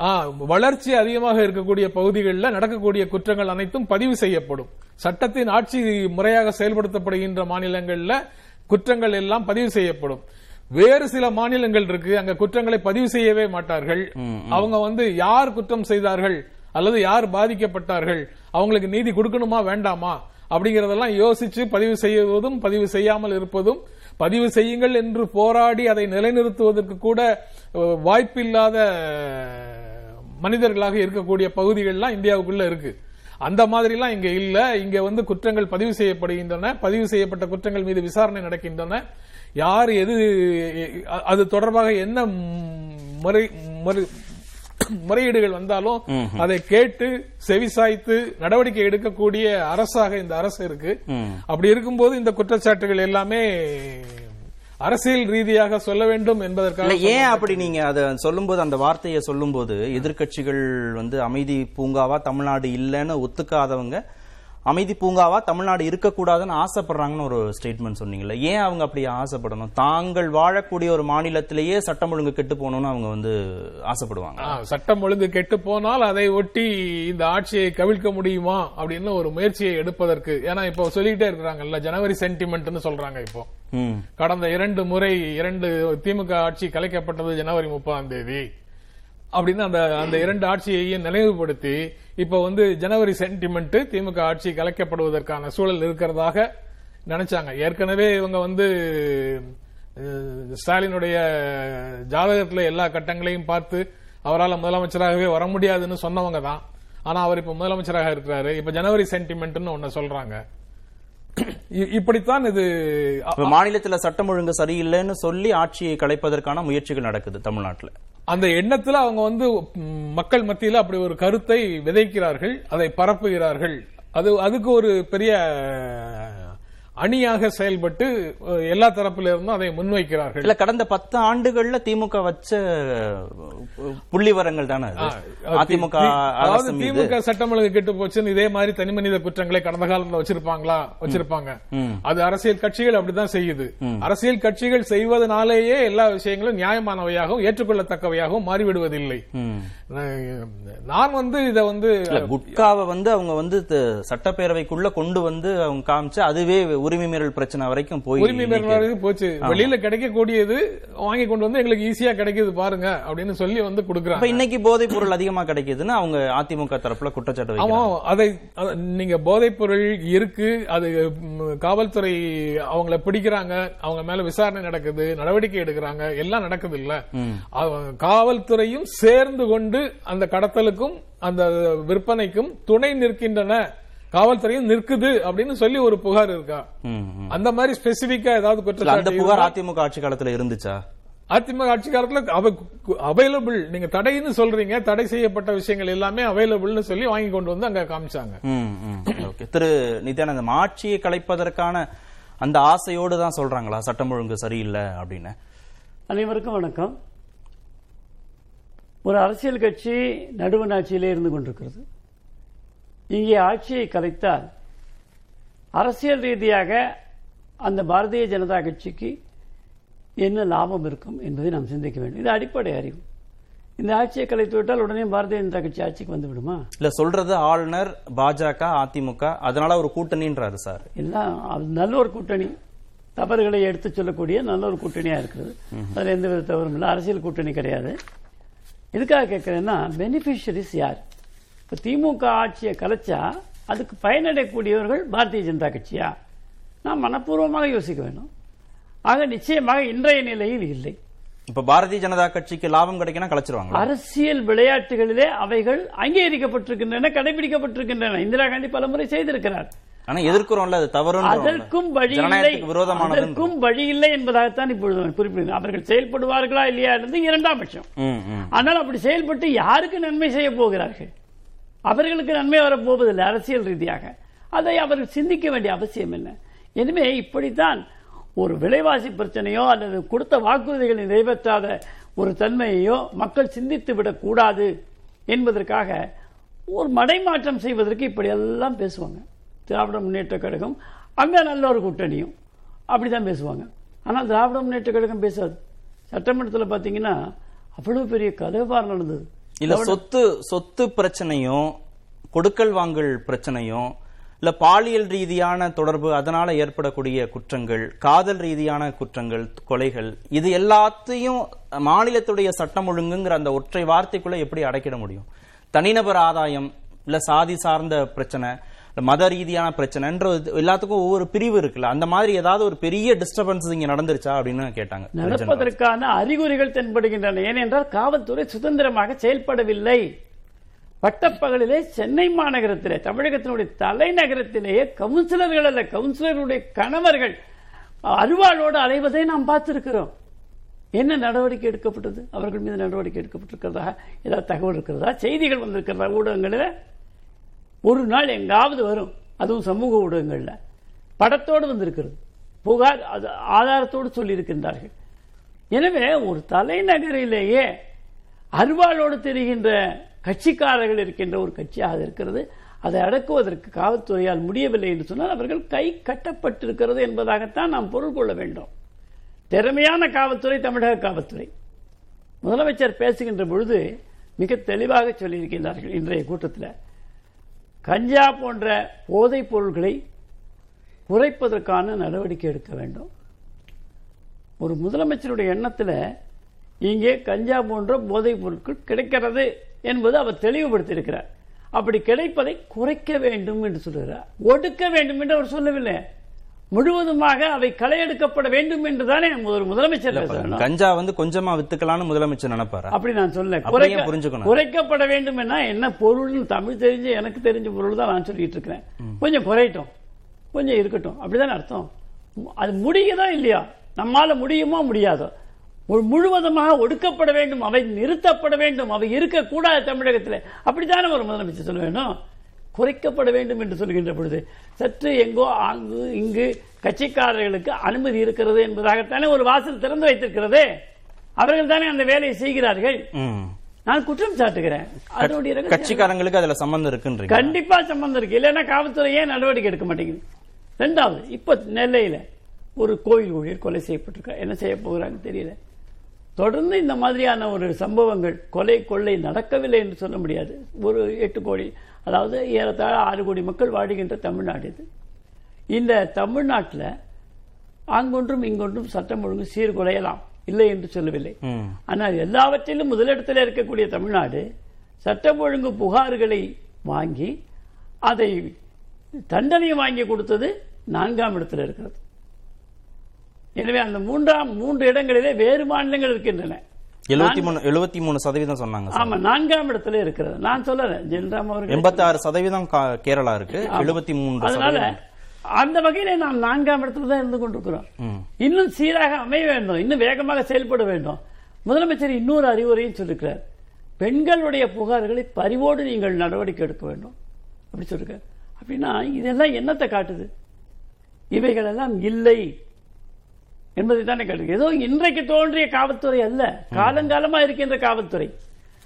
வளர்ச்சி அதிகமாக இருக்கக்கூடிய பகுதிகளில் நடக்கக்கூடிய குற்றங்கள் அனைத்தும் பதிவு செய்யப்படும். சட்டத்தின் ஆட்சி முறையாக செயல்படுத்தப்படுகின்ற மாநிலங்கள்ல குற்றங்கள் எல்லாம் பதிவு செய்யப்படும். வேறு சில மாநிலங்கள் இருக்கு அங்க குற்றங்களை பதிவு செய்யவே மாட்டார்கள். அவங்க வந்து யார் குற்றம் செய்தார்கள் அல்லது யார் பாதிக்கப்பட்டார்கள் அவங்களுக்கு நீதி கொடுக்கணுமா வேண்டாமா அப்படிங்கறதெல்லாம் யோசிச்சு பதிவு செய்வதும் பதிவு செய்யாமல் இருப்பதும் பதிவு செய்யுங்கள் என்று போராடி அதை நிலைநிறுத்துவதற்கு கூட வாய்ப்பில்லாத மனிதர்களாக இருக்கக்கூடிய பகுதிகள்லாம் இந்தியாவுக்குள்ள இருக்கு. அந்த மாதிரிலாம் இங்க இல்ல. இங்க வந்து குற்றங்கள் பதிவு செய்யப்படுகின்றன. பதிவு செய்யப்பட்ட குற்றங்கள் மீது விசாரணை நடக்கின்றன. யார் எது அது தொடர்பாக என்ன முறை முறை- முறையீடுகள் வந்தாலும் அதை கேட்டு செவிசாய்த்து நடவடிக்கை எடுக்கக்கூடிய அரசாக இந்த அரசு இருக்கு. அப்படி இருக்கும்போது இந்த குற்றச்சாட்டுகள் எல்லாமே அரசியல் ரீதியாக சொல்ல வேண்டும் என்பதற்காக ஏன் அப்படி நீங்க அத சொல்லும்போது அந்த வார்த்தையை சொல்லும்போது எதிர்க்கட்சிகள் வந்து அமைதி பூங்காவா தமிழ்நாடு இல்லைன்னு ஒத்துக்காதவங்க அமைதி பூங்காவா தமிழ்நாடு இருக்கக்கூடாதுன்னு ஆசைப்படுறாங்கன்னு ஒரு ஸ்டேட்மெண்ட் சொன்னீங்கல்ல. ஏன் அவங்க அப்படி ஆசைப்படணும்? தாங்கள் வாழக்கூடிய ஒரு மாநிலத்திலேயே சட்டம் ஒழுங்கு கெட்டு போகணும்னு அவங்க வந்து ஆசைப்படுவாங்க. சட்டம் ஒழுங்கு கெட்டு போனால் அதை ஒட்டி இந்த ஆட்சியை கவிழ்க்க முடியுமா அப்படின்னு ஒரு முயற்சியை எடுப்பதற்கு. ஏன்னா இப்போ சொல்லிட்டே இருக்கிறாங்கல்ல ஜனவரி சென்டிமெண்ட்னு சொல்றாங்க இப்போ. கடந்த இரண்டு முறை இரண்டு திமுக ஆட்சி கலைக்கப்பட்டது ஜனவரி முப்பதாம் தேதி. அப்படின்னு அந்த அந்த இரண்டு ஆட்சியையும் நினைவுபடுத்தி இப்ப வந்து ஜனவரி சென்டிமெண்ட் திமுக ஆட்சி கலைக்கப்படுவதற்கான சூழல் இருக்கிறதாக நினைச்சாங்க. ஏற்கனவே இவங்க வந்து ஸ்டாலினுடைய ஜாதகத்துல எல்லா கட்டங்களையும் பார்த்து அவரால் முதலமைச்சராகவே வர முடியாதுன்னு சொன்னவங்க தான். ஆனா அவர் இப்ப முதலமைச்சராக இருக்கிறாரு. இப்ப ஜனவரி சென்டிமெண்ட்னு ஒன்னு சொல்றாங்க. இப்படித்தான் இது மாநிலத்துல சட்டம் ஒழுங்கு சரியில்லைன்னு சொல்லி ஆட்சியை கலைப்பதற்கான முயற்சிகள் நடக்குது தமிழ்நாட்டுல. அந்த எண்ணத்துல அவங்க வந்து மக்கள் மத்தியில அப்படி ஒரு கருத்தை விதைக்கிறார்கள் அதை பரப்புகிறார்கள். அது அதுக்கு ஒரு பெரிய அணியாக செயல்பட்டு எல்லா தரப்பில இருந்தும் அதை முன்வைக்கிறார்கள். இல்ல கடந்த பத்து ஆண்டுகள்ல திமுக வச்ச புள்ளிவரங்கள் தானே அது? அதிமுக திமுக சட்டம் ஒழுங்கு கெட்டு போச்சுன்னு இதே மாதிரி தனி மனித குற்றங்களை கடந்த காலத்துல வச்சிருப்பாங்களா? வச்சிருப்பாங்க. அது அரசியல் கட்சிகள் அப்படிதான் செய்யுது. அரசியல் கட்சிகள் செய்வதனாலேயே எல்லா விஷயங்களும் நியாயமானவையாகவும் ஏற்றுக்கொள்ளத்தக்கவையாகவும் மாறிவிடுவதில்லை. நான் வந்து இத வந்து குட்காவை வந்து அவங்க வந்து சட்டப்பேரவைக்குள்ள கொண்டு வந்து அவங்க காமிச்சு அதுவே உரிமை மீறல் பிரச்சனை வரைக்கும் போய் உரிமை இன்னைக்கு- பெறுவதற்கு போச்சு. வெளியில கிடைக்கக்கூடியது வாங்கி கொண்டு வந்து எங்களுக்கு ஈஸியா கிடைக்குது பாருங்க அப்படின்னு சொல்லி வந்து கொடுக்குறாங்க. இன்னைக்கு போதைப் பொருள் அதிகமா கிடைக்குதுன்னு அவங்க அதிமுக தரப்புல குற்றச்சாட்டு ஆமா அதை நீங்க போதைப் பொருள் இருக்கு அது காவல்துறை அவங்கள பிடிக்கிறாங்க அவங்க மேல விசாரணை நடக்குது நடவடிக்கை எடுக்கிறாங்க எல்லாம் நடக்குது இல்ல. காவல்துறையும் சேர்ந்து கொண்டு அந்த கடத்தலுக்கும் அந்த விற்பனைக்கும் துணை நிற்கின்றன. காவல்துறையும் நிற்குது அப்படின்னு சொல்லி ஒரு புகார் இருக்கா. அந்த மாதிரி ஸ்பெசிபிக்கா ஏதாவது அந்த புகார் இருந்தா- அதிமுக ஆட்சி காலத்துல இருந்துச்சா? அதிமுக ஆட்சி காலத்துல அவைலபிள் நீங்க தடைன்னு சொல்றீங்க தடை செய்யப்பட்ட விஷயங்கள் எல்லாமே அவைலபிள்னு சொல்லி வாங்கி கொண்டு வந்து அங்க காமிச்சாங்க. ம், ம். ஓகே. திரு நித்யானந்தம் ஆட்சியை கலைப்பதற்கான அந்த ஆசையோடு தான் சொல்றாங்களா? சட்டம் ஒழுங்கு சரியில்லை அப்படின்னு. அனைவருக்கும் வணக்கம். ஒரு அரசியல் கட்சி நடுவண் ஆட்சியிலே இருந்து கொண்டிருக்கிறது. இங்கே ஆட்சியை கலைத்தால் அரசியல் ரீதியாக அந்த பாரதிய ஜனதா கட்சிக்கு என்ன லாபம் இருக்கும் என்பதை நாம் சிந்திக்க வேண்டும். இது அடிப்படை அறிவு. இந்த ஆட்சியை கலைத்து விட்டால் உடனே பாரதிய ஜனதா கட்சி ஆட்சிக்கு வந்து விடுமா? இல்ல சொல்றது ஆளுநர் பாஜக அதிமுக அதனால ஒரு கூட்டணின்றாரு சார். எல்லாம் அது நல்ல ஒரு கூட்டணி. தவறுகளை எடுத்துச் சொல்லக்கூடிய நல்ல ஒரு கூட்டணியா இருக்கிறது. அதுல எந்த வித தவறும் இல்லை. அரசியல் கூட்டணி கிடையாது. எதுக்காக கேட்கிறேன்னா பெனிஃபிஷரிஸ் யார்? இப்ப திமுக ஆட்சியை கலைச்சா அதுக்கு பயனடையக்கூடியவர்கள் பாரதிய ஜனதா கட்சியா? நாம் மனப்பூர்வமாக யோசிக்க வேண்டும். ஆக நிச்சயமாக இன்றைய நிலையில் இல்லை. இப்ப பாரதிய ஜனதா கட்சிக்கு லாபம் கிடைக்கணும் கலைச்சிருவாங்க அரசியல் விளையாட்டுகளிலே அவைகள் அங்கீகரிக்கப்பட்டிருக்கின்றன கடைபிடிக்கப்பட்டிருக்கின்றன. இந்திரா காந்தி பலமுறை செய்திருக்கிறார். ஆனா எதிர்க்கிறோம்ல அது தவறு அதற்கும் வழி இல்லை. அதற்கும் வழி இல்லை என்பதாகத்தான் இப்பொழுது நான் குறிப்பிடுகிறேன். அவர்கள் செயல்படுவார்களா இல்லையா என்பது இரண்டாம் பட்சம். ஆனால் அப்படி செயல்பட்டு யாருக்கு நன்மை செய்ய போகிறார்கள்? அவர்களுக்கு நன்மை வரப்போவதில்லை அரசியல் ரீதியாக. அதை அவர்கள் சிந்திக்க வேண்டிய அவசியம் என்ன? எனவே இப்படித்தான் ஒரு விலைவாசி பிரச்சனையோ அல்லது கொடுத்த வாக்குறுதிகளை நிறைவேற்றாத ஒரு தன்மையையோ மக்கள் சிந்தித்து விடக்கூடாது என்பதற்காக ஒரு மடைமாற்றம் செய்வதற்கு இப்படியெல்லாம் பேசுவாங்க. திராவிட முன்னேற்ற கழகம் அங்க நல்ல ஒரு கூட்டணியும். அப்படிதான் பேசுவாங்க. ஆனால் திராவிட முன்னேற்ற கழகம் பேசாது. சட்டமன்றத்தில் பார்த்தீங்கன்னா அவ்வளவு பெரிய கலபாரம் நடந்தது. இல்ல சொத்து சொத்து பிரச்சனையும் கொடுக்கல் வாங்கல் பிரச்சனையும் இல்ல பாலியல் ரீதியான தொடர்பு அதனால ஏற்படக்கூடிய குற்றங்கள் காதல் ரீதியான குற்றங்கள் கொலைகள் இது எல்லாத்தையும் மாநிலத்துடைய சட்டம் ஒழுங்குங்கிற அந்த ஒற்றை வார்த்தைக்குள்ள எப்படி அடைக்கிட முடியும்? தனிநபர் ஆதாயம் இல்ல சாதி சார்ந்த பிரச்சனை மத ரீதியான பிரச்சனைன்ற எல்லாத்துக்கும் ஒவ்வொரு பிரிவு இருக்குல்ல. அந்த மாதிரி ஏதாவது ஒரு பெரிய டிஸ்டர்பன்ஸ் இங்க நடந்துருச்சா அப்படின்னு கேட்டாங்க நடப்பதற்கான அறிகுறிகள் தென்படுகின்றன. ஏனென்றால் காவல்துறை சுதந்திரமாக செயல்படவில்லை. பட்டப்பகலிலே சென்னை மாநகரத்திலே தமிழகத்தினுடைய தலைநகரத்திலேயே கவுன்சிலர்கள் அல்ல கவுன்சிலருடைய கணவர்கள் அருவாளோடு அலைவதை நாம் பார்த்திருக்கிறோம். என்ன நடவடிக்கை எடுக்கப்பட்டது? அவர்கள் மீது நடவடிக்கை எடுக்கப்பட்டிருக்கிறதா? ஏதாவது தகவல் இருக்கிறதா? செய்திகள் வந்திருக்கிறதா? ஊடகங்களில் ஒரு நாள் எங்காவது வரும். அதுவும் சமூக ஊடகங்களில். படத்தோடு வந்திருக்கிறது. புகார் அது ஆதாரத்தோடு சொல்லியிருக்கின்றார்கள். எனவே ஒரு தலைநகரிலேயே அருவாளோடு தெரிகின்ற கட்சிக்காரர்கள் இருக்கின்ற ஒரு கட்சியாக இருக்கிறது. அதை அடக்குவதற்கு காவல்துறையால் முடியவில்லை என்று சொன்னால் அவர்கள் கை கட்டப்பட்டிருக்கிறது என்பதாகத்தான் நாம் பொருள் கொள்ள வேண்டும். திறமையான காவல்துறை தமிழக காவல்துறை. முதலமைச்சர் பேசுகின்ற பொழுது மிக தெளிவாக சொல்லியிருக்கின்றார்கள் இன்றைய கூட்டத்தில். கஞ்சா போன்ற போதைப் பொருள்களை குறைப்பதற்கான நடவடிக்கை எடுக்க வேண்டும். ஒரு முதலமைச்சருடைய எண்ணத்தில் இங்கே கஞ்சா போன்ற போதைப் பொருட்கள் கிடைக்கிறது என்பது அவர் தெளிவுபடுத்தியிருக்கிறார். அப்படி கிடைப்பதை குறைக்க வேண்டும் என்று சொல்கிறார் ஒடுக்க வேண்டும் என்று அவர் சொல்லவில்லை. முழுவதுமாக அவை களையெடுக்கப்பட வேண்டும் என்று தானே ஒரு முதலமைச்சர் கஞ்சா வந்து கொஞ்சமா வித்துக்கலாம்னு முதலமைச்சர் நினைப்பாரா? அப்படி நான் சொல்ல புரிஞ்சுக்கணும். குறைக்கப்பட வேண்டும் என்ன பொருள்னு தமிழ் தெரிஞ்ச எனக்கு தெரிஞ்ச பொருள் தான் நான் சொல்லிட்டு இருக்கிறேன். கொஞ்சம் குறையட்டும். கொஞ்சம் இருக்கட்டும். அப்படிதானே அர்த்தம்? அது முடியுதா இல்லையா? நம்மால முடியுமோ முடியாதோ? முழுவதுமாக ஒடுக்கப்பட வேண்டும் அவை நிறுத்தப்பட வேண்டும் அவை இருக்கக்கூடாது தமிழகத்தில். அப்படித்தானே ஒரு முதலமைச்சர் சொல்ல வேண்டும் குறைக்கப்பட வேண்டும் என்று சொல்கின்ற பொழுது சற்று எங்கோ அங்கு இங்கு கட்சிக்காரர்களுக்கு அனுமதி இருக்கிறது என்பதாகத்தானே ஒரு வாசல் திறந்து வைத்திருக்கிறது. அவர்கள் தானே அந்த வேலையை செய்கிறார்கள். நான் குற்றம் சாட்டுகிறேன். அதனுடைய கட்சிக்காரங்களுக்கு அதுல சம்பந்தம் இருக்குன்றீங்க. கண்டிப்பா சம்பந்தம் இருக்கு. இல்லைன்னா காவல்துறை ஏன் நடவடிக்கை எடுக்க மாட்டேங்குது? ரெண்டாவது இப்ப நெல்லையில ஒரு கோயில் ஊழியர் கொலை செய்யப்பட்டிருக்கார் என்ன செய்ய போகிறாங்க தெரியல. தொடர்ந்து இந்த மாதிரியான ஒரு சம்பவங்கள் கொலை கொள்ளை நடக்கவில்லை என்று சொல்ல முடியாது. ஒரு எட்டு கோடி அதாவது ஏறத்தாழ ஆறு கோடி மக்கள் வாழுகின்ற தமிழ்நாடு இது. இந்த தமிழ்நாட்டில் அங்கொன்றும் இங்கொன்றும் சட்டம் ஒழுங்கு சீர்குலையலாம். இல்லை என்று சொல்லவில்லை. ஆனால் எல்லாவற்றிலும் முதலிடத்தில் இருக்கக்கூடிய தமிழ்நாடு சட்டம் ஒழுங்கு புகார்களை வாங்கி அதை தண்டனை வாங்கி கொடுத்தது நான்காம் இடத்தில் இருக்கிறது. எனவே அந்த மூன்றாம் மூன்று இடங்களிலே வேறு மாநிலங்கள் இருக்கின்றன. எழுபத்தி மூணு எழுபத்தி மூணு சதவீதம் சொன்னாங்க ஆமா நான்காம் இடத்துல இருக்கிறது. நான் சொல்லல ஜென்ராம் அவர்கள் எண்பத்தி ஆறு சதவீதம் கேரளா இருக்கு. எழுபத்தி மூன்று அதனால அந்த வகையிலே நாம் நான்காம் இடத்துல தான் இருந்து கொண்டிருக்கிறோம். இன்னும் சீராக அமைய வேண்டும். இன்னும் வேகமாக செயல்பட வேண்டும். முதலமைச்சர் இன்னொரு அறிவுரையும் சொல்லிருக்கிறார். பெண்களுடைய புகார்களை பரிவோடு நீங்கள் நடவடிக்கை எடுக்க வேண்டும். அப்படி சொல்லிருக்கார். அப்படின்னா இதெல்லாம் என்னத்தை காட்டுது? இவைகள் எல்லாம் இல்லை. என்பதை தானே காட்டுது ஏதோ இன்றைக்கு தோன்றிய காவல்துறை அல்ல. காலங்காலமா இருக்கின்ற காவல்துறை.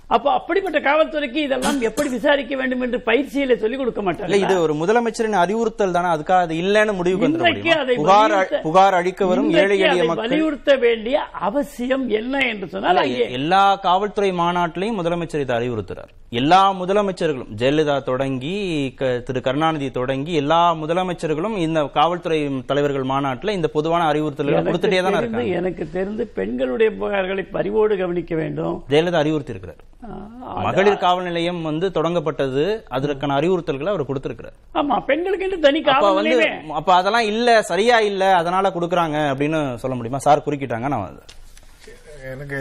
அப்போ அப்படிப்பட்ட காவல்துறைக்கு இதெல்லாம் எப்படி விசாரிக்க வேண்டும் என்று பயிற்சியில சொல்லிக் கொடுக்க மாட்டாங்க இது ஒரு முதலமைச்சரின் அறிவுறுத்தல் தானே அதுக்காக அது இல்லன்னு இன்றைக்கு அதை? புகார் புகார் அளிக்க வரும் ஏழை எளிய வலியுறுத்த வேண்டிய அவசியம் என்ன என்று சொன்னால் எல்லா காவல்துறை மாநாட்டிலையும் முதலமைச்சர் இதை அறிவுறுத்துறார். எல்லா முதலமைச்சர்களும் ஜெயலலிதா தொடங்கி திரு கருணாநிதி தொடங்கி எல்லா முதலமைச்சர்களும் இந்த காவல்துறை தலைவர்கள் மாநாட்டில் இந்த பொதுவான அறிவுறுத்தல்களை கொடுத்துட்டே தானே இருக்காங்க. எனக்கு தெரிந்து பெண்களுடைய புகார்களை பரிவோடு கவனிக்க வேண்டும். ஜெயலலிதா அறிவுறுத்தி இருக்கிறார் மகளிர் காவல் நிலையம் வந்து தொடங்கப்பட்டது. அதற்கான அறிவுறுத்தல்களை அவர் கொடுத்திருக்கிறார். ஆமா பெண்களுக்கு என்று தனி அப்ப காவல் வந்து நிலையமே. அப்ப அதெல்லாம் இல்ல சரியா இல்ல அதனால கொடுக்கறாங்க அப்படின்னு சொல்ல முடியுமா? சார் குறுக்கிட்டாங்க நான் எனக்கு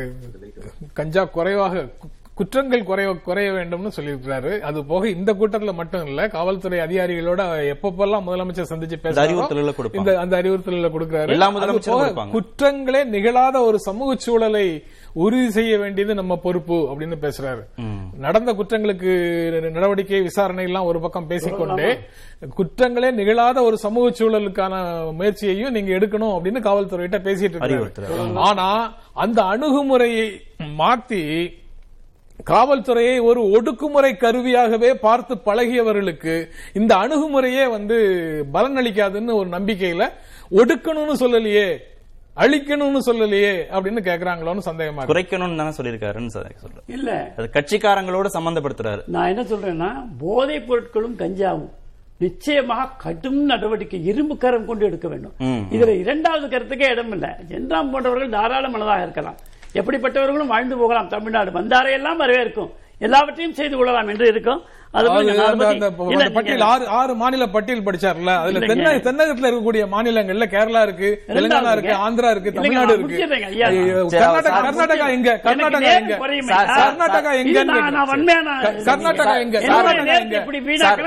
கஞ்சா குறைவாக குற்றங்கள் குறைய குறைய வேண்டும்னு சொல்லியிருக்கிறாரு. அது போக இந்த கூட்டத்துல மட்டும் இல்ல காவல்துறை அதிகாரிகளோட எப்பப்பெல்லாம் முதலமைச்சர் சந்திச்சு கொடுப்பாங்க. இந்த அந்த அறிவுறுத்தல்களை கொடுக்கிறாரு. குற்றங்களே நிகழாத ஒரு சமூக சூழலை உறுதி செய்ய வேண்டியது நம்ம பொறுப்பு அப்படின்னு பேசுறாரு நடந்த குற்றங்களுக்கு நடவடிக்கை விசாரணை எல்லாம் ஒரு பக்கம் பேசிக்கொண்டே குற்றங்களே நிகழாத ஒரு சமூக சூழலுக்கான முயற்சியையும் நீங்க எடுக்கணும் அப்படின்னு காவல்துறையிட்ட பேசிட்டு இருக்காரு. ஆனா அந்த அணுகுமுறையை மாத்தி காவல்துறையை ஒரு ஒடுக்குமுறை கருவியாகவே பார்த்து பழகியவர்களுக்கு இந்த அணுகுமுறையே வந்து பலனளிக்காதுன்னு ஒரு நம்பிக்கையில ஒடுக்கணும்னு சொல்லலையே அழிக்கணும்னு சொல்லலையே அப்படின்னு கேக்குறாங்களோன்னு சந்தேகமா இருக்கு. குறைக்கணும்னு தானே சொல்லியிருக்காருன்னு இல்ல. அது கட்சிக்காரங்களோட சம்பந்தப்படுத்துறாரு. நான் என்ன சொல்றேன்னா போதைப் பொருட்களும் கஞ்சாவும் நிச்சயமாக கடும் நடவடிக்கை இரும்பு கரம் கொண்டு எடுக்க வேண்டும். இதுல இரண்டாவது கருத்துக்கே இடம் இல்ல. ஜென்ராம் போன்றவர்கள் தாராள மனதாக இருக்கலாம். எப்படிப்பட்டவர்களும் வாழ்ந்து போகலாம். தமிழ்நாடு வந்தாரையெல்லாம் வரவேற்கும். எல்லாவற்றையும் செய்து கொள்ளலாம் என்று இருக்கும். பட்டியல் ஆறு ஆறு மாநில பட்டியல் படிச்சார்ல. அதுல. தென்ன தென்னகத்துல இருக்கக்கூடிய மாநிலங்கள்ல கேரளா இருக்கு தெலுங்கானா இருக்கு. ஆந்திரா இருக்கு தமிழ்நாடு இருக்கு. கர்நாடகா எங்க கர்நாடகா எங்க? கர்நாடகா எங்க? கர்நாடகா எங்க? கர்நாடகா எங்க? சார்,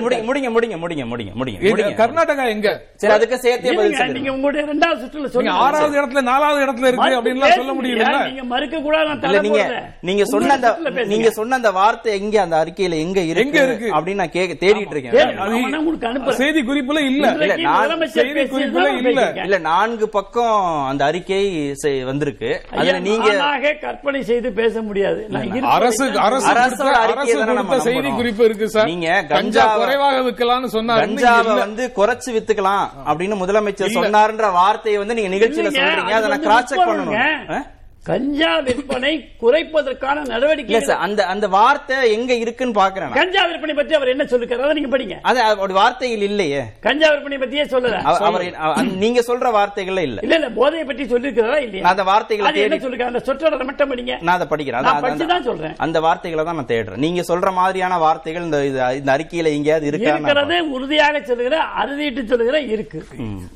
முடிங்க. முடிங்க முடிங்க முடிங்க முடிங்க கர்நாடகா எங்க? சரி அதுக்கு சேர்த்தே பதில் இருங்க, சொல்லுங்க. நீங்க உங்களுடைய இரண்டாவது சுற்றுல நீங்க சொல்லுங்க. ஆறாவது இடத்துல நாலாவது இடத்துல இருக்கு அப்படின்லாம் சொல்ல. முடியல நீங்க மறுக்க கூட நான் நீங்க. நீங்க சொன்ன அந்த. நீங்க சொன்ன அந்த வார்த்தை எங்க? அந்த அறிக்கையில எங்க எங்க இருக்கு? அப்படின்னு நான் கேக்க தேடிட்டு இருக்கேன். செய்தி குறிப்புல இல்ல இல்ல, செய்தி குறிப்புல இல்ல. இல்ல நான்கு பக்கம் அந்த அறிக்கை வந்திருக்கு அதுல நீங்க கற்பனை செய்து பேச முடியாது அரசு அரசு அரசு செய்தி. குறிப்பு இருக்கு சார் நீங்க கஞ்சா குறைவாக விற்கலாம்னு சொன்னாரு கஞ்சாவை வந்து குறைச்சு வித்துக்கலாம் அப்படின்னு முதலமைச்சர். சொன்னாருன்ற வார்த்தையை வந்து நீங்க நிகழ்ச்சியில சொல்றீங்க அது நான் கிராஸ் செக். பண்ணணும்? கஞ்சா விற்பனை குறைப்பதற்கான நடவடிக்கை அந்த அந்த வார்த்தை எங்க இருக்குன்னு பாக்குறேன். கஞ்சா விற்பனை பத்தி அவர் என்ன சொல்லிருக்காரு? அதை நீங்க படிங்க. அது அவருடைய வார்த்தையில் இல்லையே. கஞ்சா விற்பனை பத்தியே சொல்லல. அவ- அவர் நீங்க சொல்ற வார்த்தைகள்ல இல்ல. இல்ல இல்ல போதையை பற்றி சொல்லிருக்கிறதா இல்லையா? அந்த வார்த்தைகளை என்ன சொல்லிருக்காரு? அந்த சொற்றொடரை மட்டும் படிங்க. நான் அதை படிக்கிறேன். நான் படிச்சு தான் சொல்றேன். அந்த வார்த்தைகளை தான் நான் தேடுறேன். நீங்க சொல்ற மாதிரியான வார்த்தைகள் இந்த இந்த அறிக்கையில எங்கேயாவது இருக்கா? இருக்கிறது உறுதியாக சொல்லுகிற அறுதிட்டு சொல்லுகிற இருக்கு.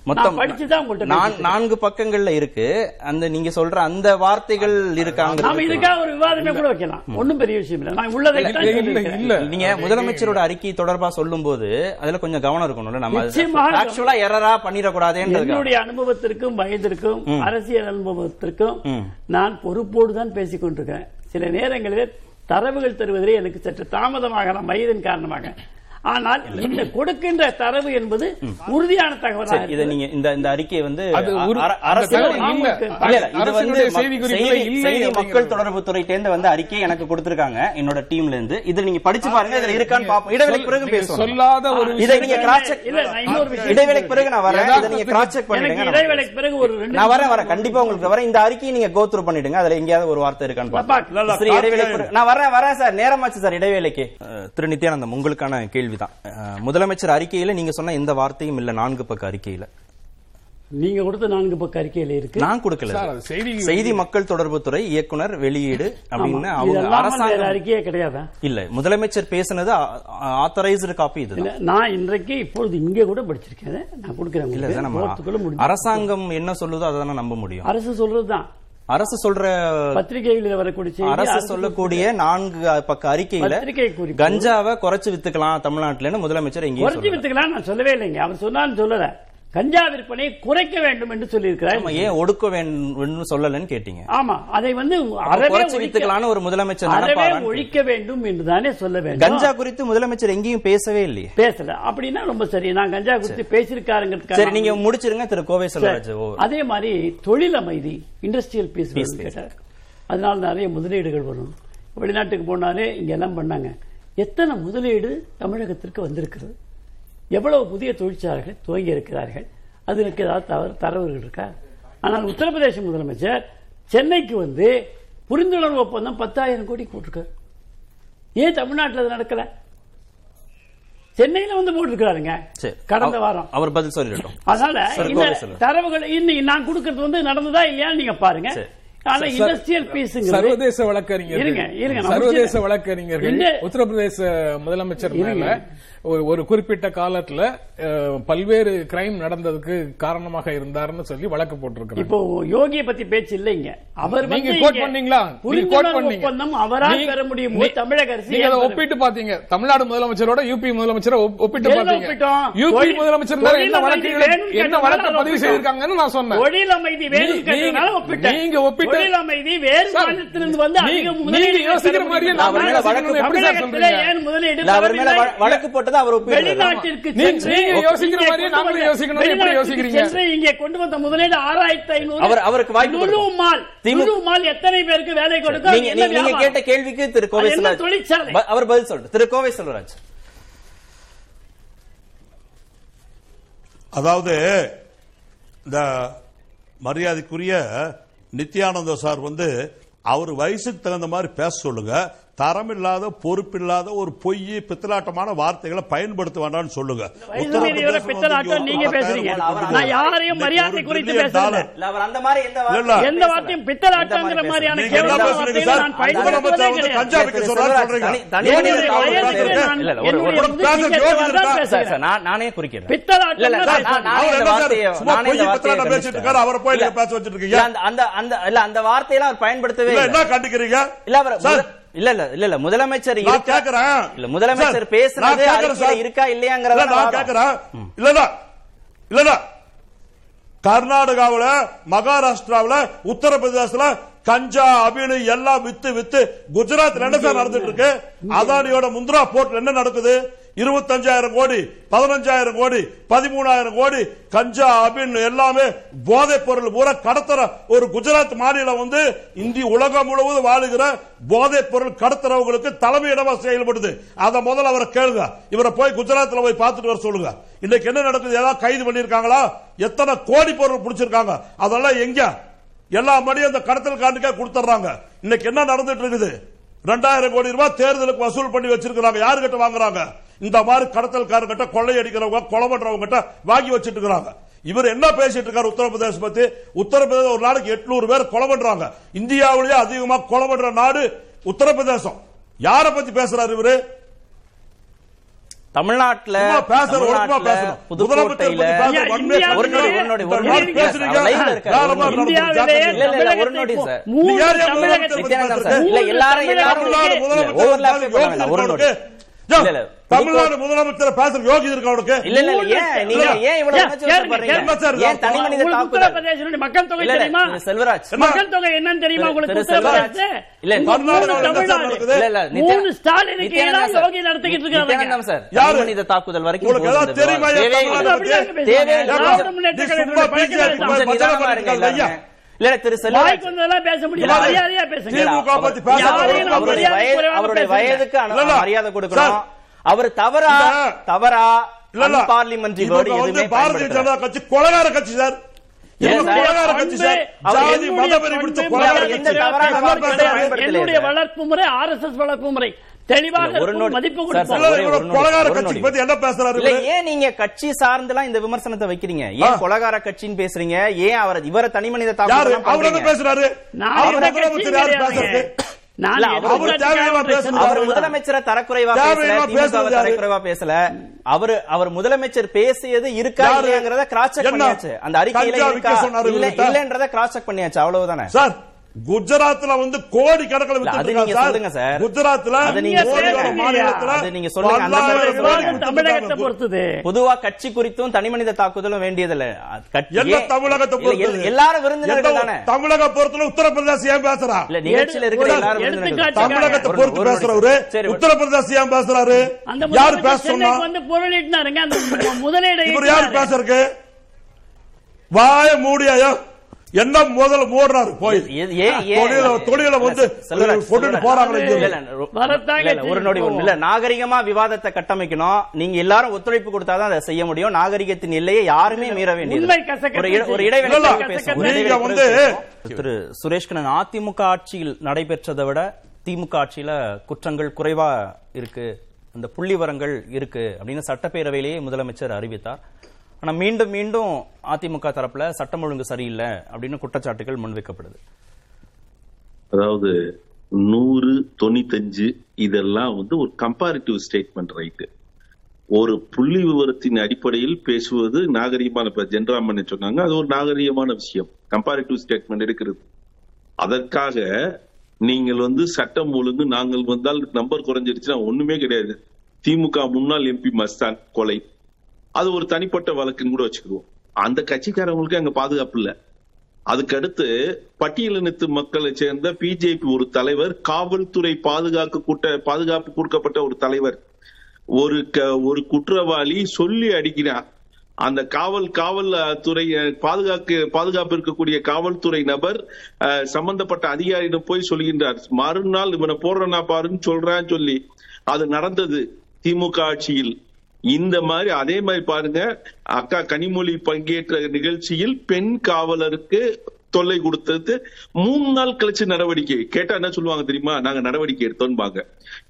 மொத்தம் நான் படிச்சு தான் உங்கள்ட்ட நான் நான்கு பக்கங்கள்ல இருக்கு. அந்த நீங்க சொல்ற அந்த வார்த்தை வார்த்தைகள் இருக்காங்க. நாம இதுக்காக ஒரு விவாதமே கூட வைக்கலாம். ஒண்ணும் பெரிய விஷயம் இல்ல. நான் உள்ளதை தான் இல்ல, இல்ல சொல்லியிருக்கிறேன். இல்ல. நீங்க முதலமைச்சரோட அறிக்கை தொடர்பா சொல்லும்போது அதுல கொஞ்சம் கவனம் இருக்கணும்ல. நம்ம ஆக்சுவலா எரரா பண்ணிடக்கூடாதுன்றது என்னுடைய அனுபவத்திற்கும் வயதிற்கும் அரசியல் அனுபவத்திற்கும். நான் பொறுப்போடு தான் பேசிக் கொண்டிருக்கிறேன். சில நேரங்களிலே தரவுகள் தருவதிலே எனக்கு சற்று தாமதமாகலாம் வயதின் காரணமாக ஆனால் இந்த கொடுக்கின்ற தரவு என்பது உறுதியான தகவலாக சரி, இதை. நீங்க இந்த இந்த அறிக்கை வந்து தகவல் மக்கள். தொடர்பு துறை சேர்ந்து வந்து அறிக்கை எனக்கு கொடுத்திருக்காங்க என்னோட டீம்ல இருந்து இது நீங்க படிச்சு பாருங்க இதுல இருக்கான்னு பாப்போம். இடைவேளைக்கு பிறகு பேசுவோம். சொல்லாத ஒரு இதை நீங்க கிராஸ் செக் இல்ல, நான் இன்னொரு விஷயம் இடைவேளைக்கு பிறகு நான் வரேன். இதை நீங்க கிராஸ் செக் நம்ம இடைவேளைக்கு பிறகு ஒரு ரெண்டு நான் வரேன் வரேன். கண்டிப்பா உங்களுக்கு வரேன். இந்த அறிக்கையை நீங்க கோத்ரூ பண்ணிடுங்க. அதுல எங்கேயாவது ஒரு வார்த்தை இருக்கான்னு பாப்போம். பிறகு- நான் வரேன் வரேன் சார். நேரமாச்சு சார் இடைவேளைக்கு. திரு நித்யானந்தம் உங்களுக்கான அஹ், முதலமைச்சர் அறிக்கையில நீங்க சொன்ன எந்த வார்த்தையும் இல்ல நான்கு பக்க அறிக்கையில. நீங்க கொடுத்த நான்கு பக்க அறிக்கையில இருக்கு. நான் கொடுக்கல. சார், அது செய்தி செய்தி மக்கள் தொடர்பு துறை இயக்குனர் வெளியீடு அப்படின்னு. அவங்க அரசாங்கம் அறிக்கையே கிடையாதா? இல்ல முதலமைச்சர் பேசினது ஆத்தரைஸ்டு காப்பி இல்ல இதுதான். நான் இன்றைக்கு இப்பொழுது இங்க கூட படிச்சிருக்கேன். நான் கொடுக்கிறேன் இல்ல நம்ம. அரசாங்கம் என்ன சொல்லுதோ அதை தானே நம்ப முடியும். அரசு சொல்றதுதான். அரசு சொல்ற பத்திரிகைகளில் வரக்கூடிய அரசு சொல்லக்கூடிய நான்கு பக்க அறிக்கையில. கஞ்சாவை குறைச்சு வித்துக்கலாம் தமிழ்நாட்டுலன்னு முதலமைச்சர் எங்கேயும் குறைச்சி. வித்துக்கலாம் நான் சொல்லவே இல்லைங்க அவர் சொன்னாலும் சொல்லல கஞ்சா விற்பனையை குறைக்க வேண்டும் என்று சொல்லியிருக்கிறார். ஏன் ஒடுக்க வேண்டும் சொல்லலன்னு கேட்டீங்க. ஆமா அதை வந்து அறவே ஒரு முதலமைச்சர் அறவே ஒழிக்க வேண்டும் என்று தானே சொல்ல வேண்டும். கஞ்சா குறித்து முதலமைச்சர் எங்கேயும் பேசவே இல்லையே. பேசல. அப்படின்னா ரொம்ப சரி. நான் கஞ்சா குறித்து பேசியிருக்காருங்கிறதுக்காக சரி நீங்க முடிச்சிருங்க திரு கோவை செல்வராஜ். அதே மாதிரி தொழில் அமைதி இண்டஸ்ட்ரியல் பீஸ் கேட்டார். அதனால நிறைய முதலீடுகள் வரும். வெளிநாட்டுக்கு போனாலே இங்க எல்லாம் பண்ணாங்க. எத்தனை முதலீடு தமிழகத்திற்கு வந்திருக்கிறது? எவ்வளவு புதிய தொழிற்சாலைகளை துவங்கி இருக்கிறார்கள்? அதற்கு ஏதாவது தவறு தரவுகள் இருக்கா? ஆனால் உத்தரப்பிரதேச முதலமைச்சர் சென்னைக்கு வந்து புரிந்துணர்வு ஒப்பந்தம் பத்தாயிரம் கோடி போட்டிருக்காரு. ஏன் தமிழ்நாட்டில் அது நடக்கல? சென்னையில வந்து போட்டிருக்கிறாருங்க. சரி. கடந்த வாரம். அவர் பதில் சொல்லிடட்டும். அதனால இந்த. தரவுகள் இன்னைக்கு நான் கொடுக்கறது வந்து நடந்ததா இல்லையான்னு நீங்க பாருங்க. ஆனா இண்டஸ்ட்ரியல் பீஸுங்கிறது சர்வதேச இருங்க, வழக்கறிஞர்கள். இருங்க, நான் சர்வதேச. வழக்கறிஞர்கள். உத்தரப்பிரதேச முதலமைச்சர் இருங்க. மேல ஒரு ஒரு குறிப்பிட்ட காலத்துல பல்வேறு கிரைம் நடந்ததுக்கு காரணமாக இருந்தாருன்னு சொல்லி வழக்கு போட்டிருக்கிறாங்க. இப்போ யோகியை பத்தி பேச்சு இல்லைங்க அவர் நீங்க கோட் பண்ணீங்களா? ஒப்பந்தம் அவரால் பெற முடியுமோ? தமிழக அரசு நீங்க ஒப்பிட்டு பாத்தீங்க. தமிழ்நாடு முதலமைச்சரோட யூபி முதலமைச்சரை ஒப்- ஒப்பிட்டு பாத்தீங்க? யூபி முதலமைச்சர் என்ன வேணும்னு என்ன வழக்கு பதிவு. செய்திருக்காங்கன்னு நான் சொன்னேன். தொழில் அமைதி கேட்டதுனால நீங்க- ஒப்பிட்டு- தொழில் அமைதி வேறு மாநிலத்திலிருந்து வந்து அதிக முதலீடு யோசிக்கிற மாதிரியே. நான் வழக்கு போட்டதை அவர் ஒப்பிடுறாரு. வெளிநாட்டிற்கு நீங்க யோசிக்கிற எப்படி யோசிக்கிறீங்க? இங்கே கொண்டு வந்த முதலீடு ஆறாயிரத்தி ஐநூறு. அவர்- அவருக்கு வாய்ப்பு லுலு கொடுப்போம். மால் திமுக லுலு மால் எத்தனை பேருக்கு வேலை கொடுக்கும் நீங்க நீங்க- நீங்க கேட்ட கேள்விக்கு திரு கோவை அது என்ன செல்வராஜ். தொழிற்சாலை? ப- அவர் பதில் சொல்றாரு. திரு கோவை அதாவது இந்த மரியாதைக்குரிய நித்யானந்த சார் வந்து அவர் வயசுக்கு தகுந்த மாதிரி பேச சொல்லுங்க. தரமில்லாத பொறுப்பில்லாத ஒரு பொய் பித்தலாட்டமான வார்த்தைகளை பயன்படுத்த வேண்டாம்னு சொல்லுங்க நீங்க பேசுறீங்க. நான் யாரையும் மரியாதை குறித்து பேசல. எந்த வார்த்தையும் பித்தலாட்டங்கிற மாதிரியான? நான் பயன்படுத்துவதே கிடையாது. நான் குறிக்கிறேன். பித்தலாட்டம் அவர் பொய் பேச வச்சிட்டு இருக்கீங்க. இல்ல, அந்த அந்த இல்ல அந்த வார்த்தையெல்லாம் அவர் பயன்படுத்தவே இல்ல, இல்லை. என்ன கண்டிக்கிறீங்க? இல்ல அவர் இல்ல இல்ல இல்ல இல்ல முதலமைச்சர் கேக்குறேன். இல்ல முதலமைச்சர் சார். இருக்கா இல்லையாங்கிறத இல்ல, நான். கேக்குறேன். இல்லடா, இல்லடா. கர்நாடகாவுல மகாராஷ்டிராவுல உத்தரப்பிரதேசத்துல கஞ்சா அபினு எல்லாம் வித்து வித்து குஜராத்ல என்ன சார் நடந்துட்டு இருக்கு அதானியோட முந்திரா போர்ட்ல என்ன நடக்குது இருபத்தஞ்சாயிரம் கோடி பதினஞ்சாயிரம் கோடி பதிமூணாயிரம் கோடி கஞ்சா அப்படின்னு எல்லாமே போதைப் பொருள் பூரா கடத்துற ஒரு குஜராத் மாநிலம் வந்து இந்திய உலகம் முழுவதும் வாழுகிற போதைப் பொருள் கடத்துறவங்களுக்கு தலைமையிடமா செயல்படுது. அதை முதல்ல அவரை கேளுங்க. இவரை போய் குஜராத்ல போய் பார்த்துட்டு வர சொல்லுங்க. இன்னைக்கு என்ன நடக்குது? ஏதாவது கைது பண்ணிருக்காங்களா எத்தனை கோடி பொருள் பிடிச்சிருக்காங்க? அதெல்லாம் எங்க? எல்லா மணியும் அந்த கடத்தல் காண்டுக்கே கொடுத்துறாங்க இன்னைக்கு என்ன நடந்துட்டு இருக்குது? ரெண்டாயிரம் கோடி ரூபாய் தேர்தலுக்கு வசூல் பண்ணி வச்சிருக்காங்க யாரு கிட்ட வாங்குறாங்க? இந்த மாதிரி கடத்தல்காரங்க கிட்ட கொள்ளையடிக்கிறவங்க கொலை பண்றவங்க கிட்ட வாங்கி வச்சிட்டு இருக்காங்க இவர் என்ன பேசிட்டு இருக்காரு உத்தரப்பிரதேச பத்தி? உத்தரப்பிரதேசம் ஒரு நாளைக்கு எட்நூறு பேர் கொலை பண்றாங்க. இந்தியாவிலேயே அதிகமா கொலை பண்ற நாடு உத்தரப்பிரதேசம். யார பத்தி பேசுறாரு இவரு? தமிழ்நாட்டுல எல்லாரும் தமிழ்நாடு இல்ல, முதலமைச்சர் பேசுற யோகி இருக்கா? யோ, இல்ல, இல்ல. தமிழ்நாடு முதலமைச்சர் பேசுற யோகி இருக்கா உனக்கு இல்ல இல்ல இல்ல, ஏன் நீங்க ஏன் இவ்வளவு மக்கள் தொகை தெரியுமா? திரு செல்வராஜ். மக்கள் தொகை என்னன்னு தெரியுமா? திரு- உங்களுக்கு இல்ல, தமிழ்நாடு மூணு ஸ்டாலினுக்கு. யோகி நடத்திக்கிட்டு இருக்காங்க. சார். யாரு? மனித தாக்குதல் வரைக்கும் உங்களுக்கு தெரியுமா? இல்லை. திரு செல்வராஜ் பேச மரியாதையா பேசுங்க அவருடைய. வயதுக்கு. மரியாதை கொடுக்கணும். அவர் தவறா தவறா. பார்லிமெண்ட்ரி பாரதிய. ஜனதா கட்சி கொலகார சார் என்னுடைய. வளர்ப்பு முறை ஆர்எஸ்எஸ் வளர்ப்பு முறை தெளிவாக ஒரு. மதிப்பு என்ன பேசுறாரு? ஏன் நீங்க கட்சி சார்ந்தெல்லாம் இந்த விமர்சனத்தை வைக்கிறீங்க? ஏன் கொலகார கட்சின்னு பேசுறீங்க? ஏன் அவர் இவர தனி மனித தாக்குதல் அவர் பேசுறாரு. முதலமைச்சர் தரக்குறைவா? தரக்குறைவா பேசல. அவர் அவர் முதலமைச்சர் பேசியது இருக்கா? இல்லையாங்கிறத கிராஸ் செக்? பண்ணியாச்சு. அந்த அறிக்கையில? இல்லன்றத கிராஸ் செக் பண்ணியாச்சு. அவ்வளவுதானே? சார் குஜராத்ல வந்து கோடி கணக்கில் சார். குஜராத்ல அது நீங்க சொல்லுங்க. பொறுத்தது. பொதுவா கட்சி குறித்தும் தனி மனித தாக்குதலும் வேண்டியதில்ல. என்ன தமிழகத்தை பொறுத்தது? எல்லாரும் விருந்தினர்கள் எந்த- தானே? தமிழக பொறுத்தல உத்தரப்பிரதேச ஏன் பேசுறா? இல்ல நிகழ்ச்சியில இருக்கிற எல்லாரும். தமிழகத்தை பொறுத்து. பேசுறவரு உத்தரப்பிரதேச ஏன் பேசுறாரு? யார் பேச சொன்னா? வந்து அந்த முதலீடு இவர் யார் பேசுறதுக்கு? வாய மூடியாயோ என்ன முதல்ல மூடுறாரு போய். தொழில வந்து. போறாங்களே ஒரு நொடி ஒண்ணு இல்ல நாகரிகமா விவாதத்தை கட்டமைக்கணும். நீங்க எல்லாரும் ஒத்துழைப்பு கொடுத்தாதான் அதை செய்ய முடியும். நாகரிகத்தின் எல்லையை யாருமே மீற வேண்டியது ஒரு. இடைவெளி வந்து-. திரு. சுரேஷ்கண்ணன் அதிமுக ஆட்சியில் நடைபெற்றதை விட திமுக ஆட்சியில குற்றங்கள் குறைவா இருக்கு. அந்த புள்ளிவரங்கள் இருக்கு அப்படின்னு சட்டப்பேரவையிலேயே முதலமைச்சர் அறிவித்தார். ஆனா மீண்டும் மீண்டும் அதிமுக தரப்புல சட்டம் ஒழுங்கு சரியில்லை அப்படின்னு குற்றச்சாட்டுகள் முன்வைக்கப்படுது. அதாவது நூறு தொண்ணூத்தஞ்சு இதெல்லாம் வந்து ஒரு கம்பேரிட்டிவ் ஸ்டேட்மெண்ட் ரைட்டு ஒரு புள்ளி விவரத்தின் அடிப்படையில் பேசுவது நாகரீகமான இப்ப ஜென்ராமன் சொன்னாங்க அது ஒரு நாகரீகமான விஷயம். கம்பேரிட்டிவ் ஸ்டேட்மெண்ட் இருக்கிறது அதற்காக நீங்கள் வந்து சட்டம் ஒழுங்கு நாங்கள் வந்தால் நம்பர் குறைஞ்சிருச்சுன்னா ஒண்ணுமே கிடையாது. திமுக முன்னாள் எம்பி மஸ்தான் கொலை. அது ஒரு தனிப்பட்ட வழக்குன்னு கூட வச்சுக்குவோம். அந்த கட்சிக்காரவங்களுக்கு அங்க பாதுகாப்பு இல்ல. அதுக்கடுத்து பட்டியலினத்து மக்களை சேர்ந்த பிஜேபி ஒரு தலைவர் காவல்துறை பாதுகாக்க கூட்ட பாதுகாப்பு கொடுக்கப்பட்ட ஒரு தலைவர். ஒரு க- ஒரு குற்றவாளி சொல்லி அடிக்கிறார். அந்த காவல் காவல் துறை பாதுகாக்க பாதுகாப்பு இருக்கக்கூடிய காவல்துறை நபர் சம்பந்தப்பட்ட அதிகாரியிடம் போய் சொல்கின்றார். மறுநாள் இவனை போடுறனா பாருன்னு சொல்றான்னு சொல்லி அது நடந்தது. திமுக ஆட்சியில். இந்த மாதிரி அதே மாதிரி பாருங்க அக்கா கனிமொழி பங்கேற்ற நிகழ்ச்சியில் பெண் காவலருக்கு தொல்லை கொடுத்தது மூணு நாள் கழிச்சு நடவடிக்கை. கேட்டா என்ன சொல்லுவாங்க தெரியுமா? நாங்க நடவடிக்கை எடுத்தோம்பாங்க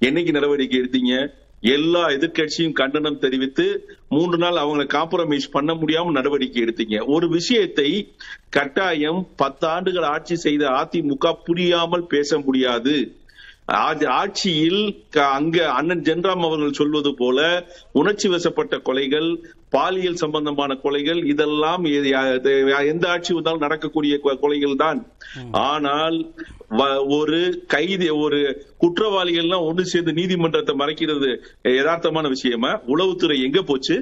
என்னைக்கு நடவடிக்கை எடுத்தீங்க? எல்லா எதிர்க்கட்சியும் கண்டனம் தெரிவித்து மூன்று நாள் அவங்களை காம்ப்ரமைஸ் பண்ண முடியாம நடவடிக்கை எடுத்தீங்க. ஒரு விஷயத்தை கட்டாயம் பத்து ஆண்டுகள் ஆட்சி செய்த அதிமுக புரியாமல் பேச முடியாது. ஆட்சியில் அங்க அண்ணன் ஜென்ராம் அவர்கள் சொல்வது போல உணர்ச்சி வசப்பட்ட கொலைகள் பாலியல் சம்பந்தமான கொலைகள் இதெல்லாம் எந்த ஆட்சி வந்தாலும் நடக்கக்கூடிய கொலைகள் தான். ஆனால் ஒரு கைதி ஒரு குற்றவாளிகள்லாம் ஒன்று சேர்ந்து நீதிமன்றத்தை மறைக்கிறது யதார்த்தமான விஷயமா? உளவுத்துறை எங்க போச்சு?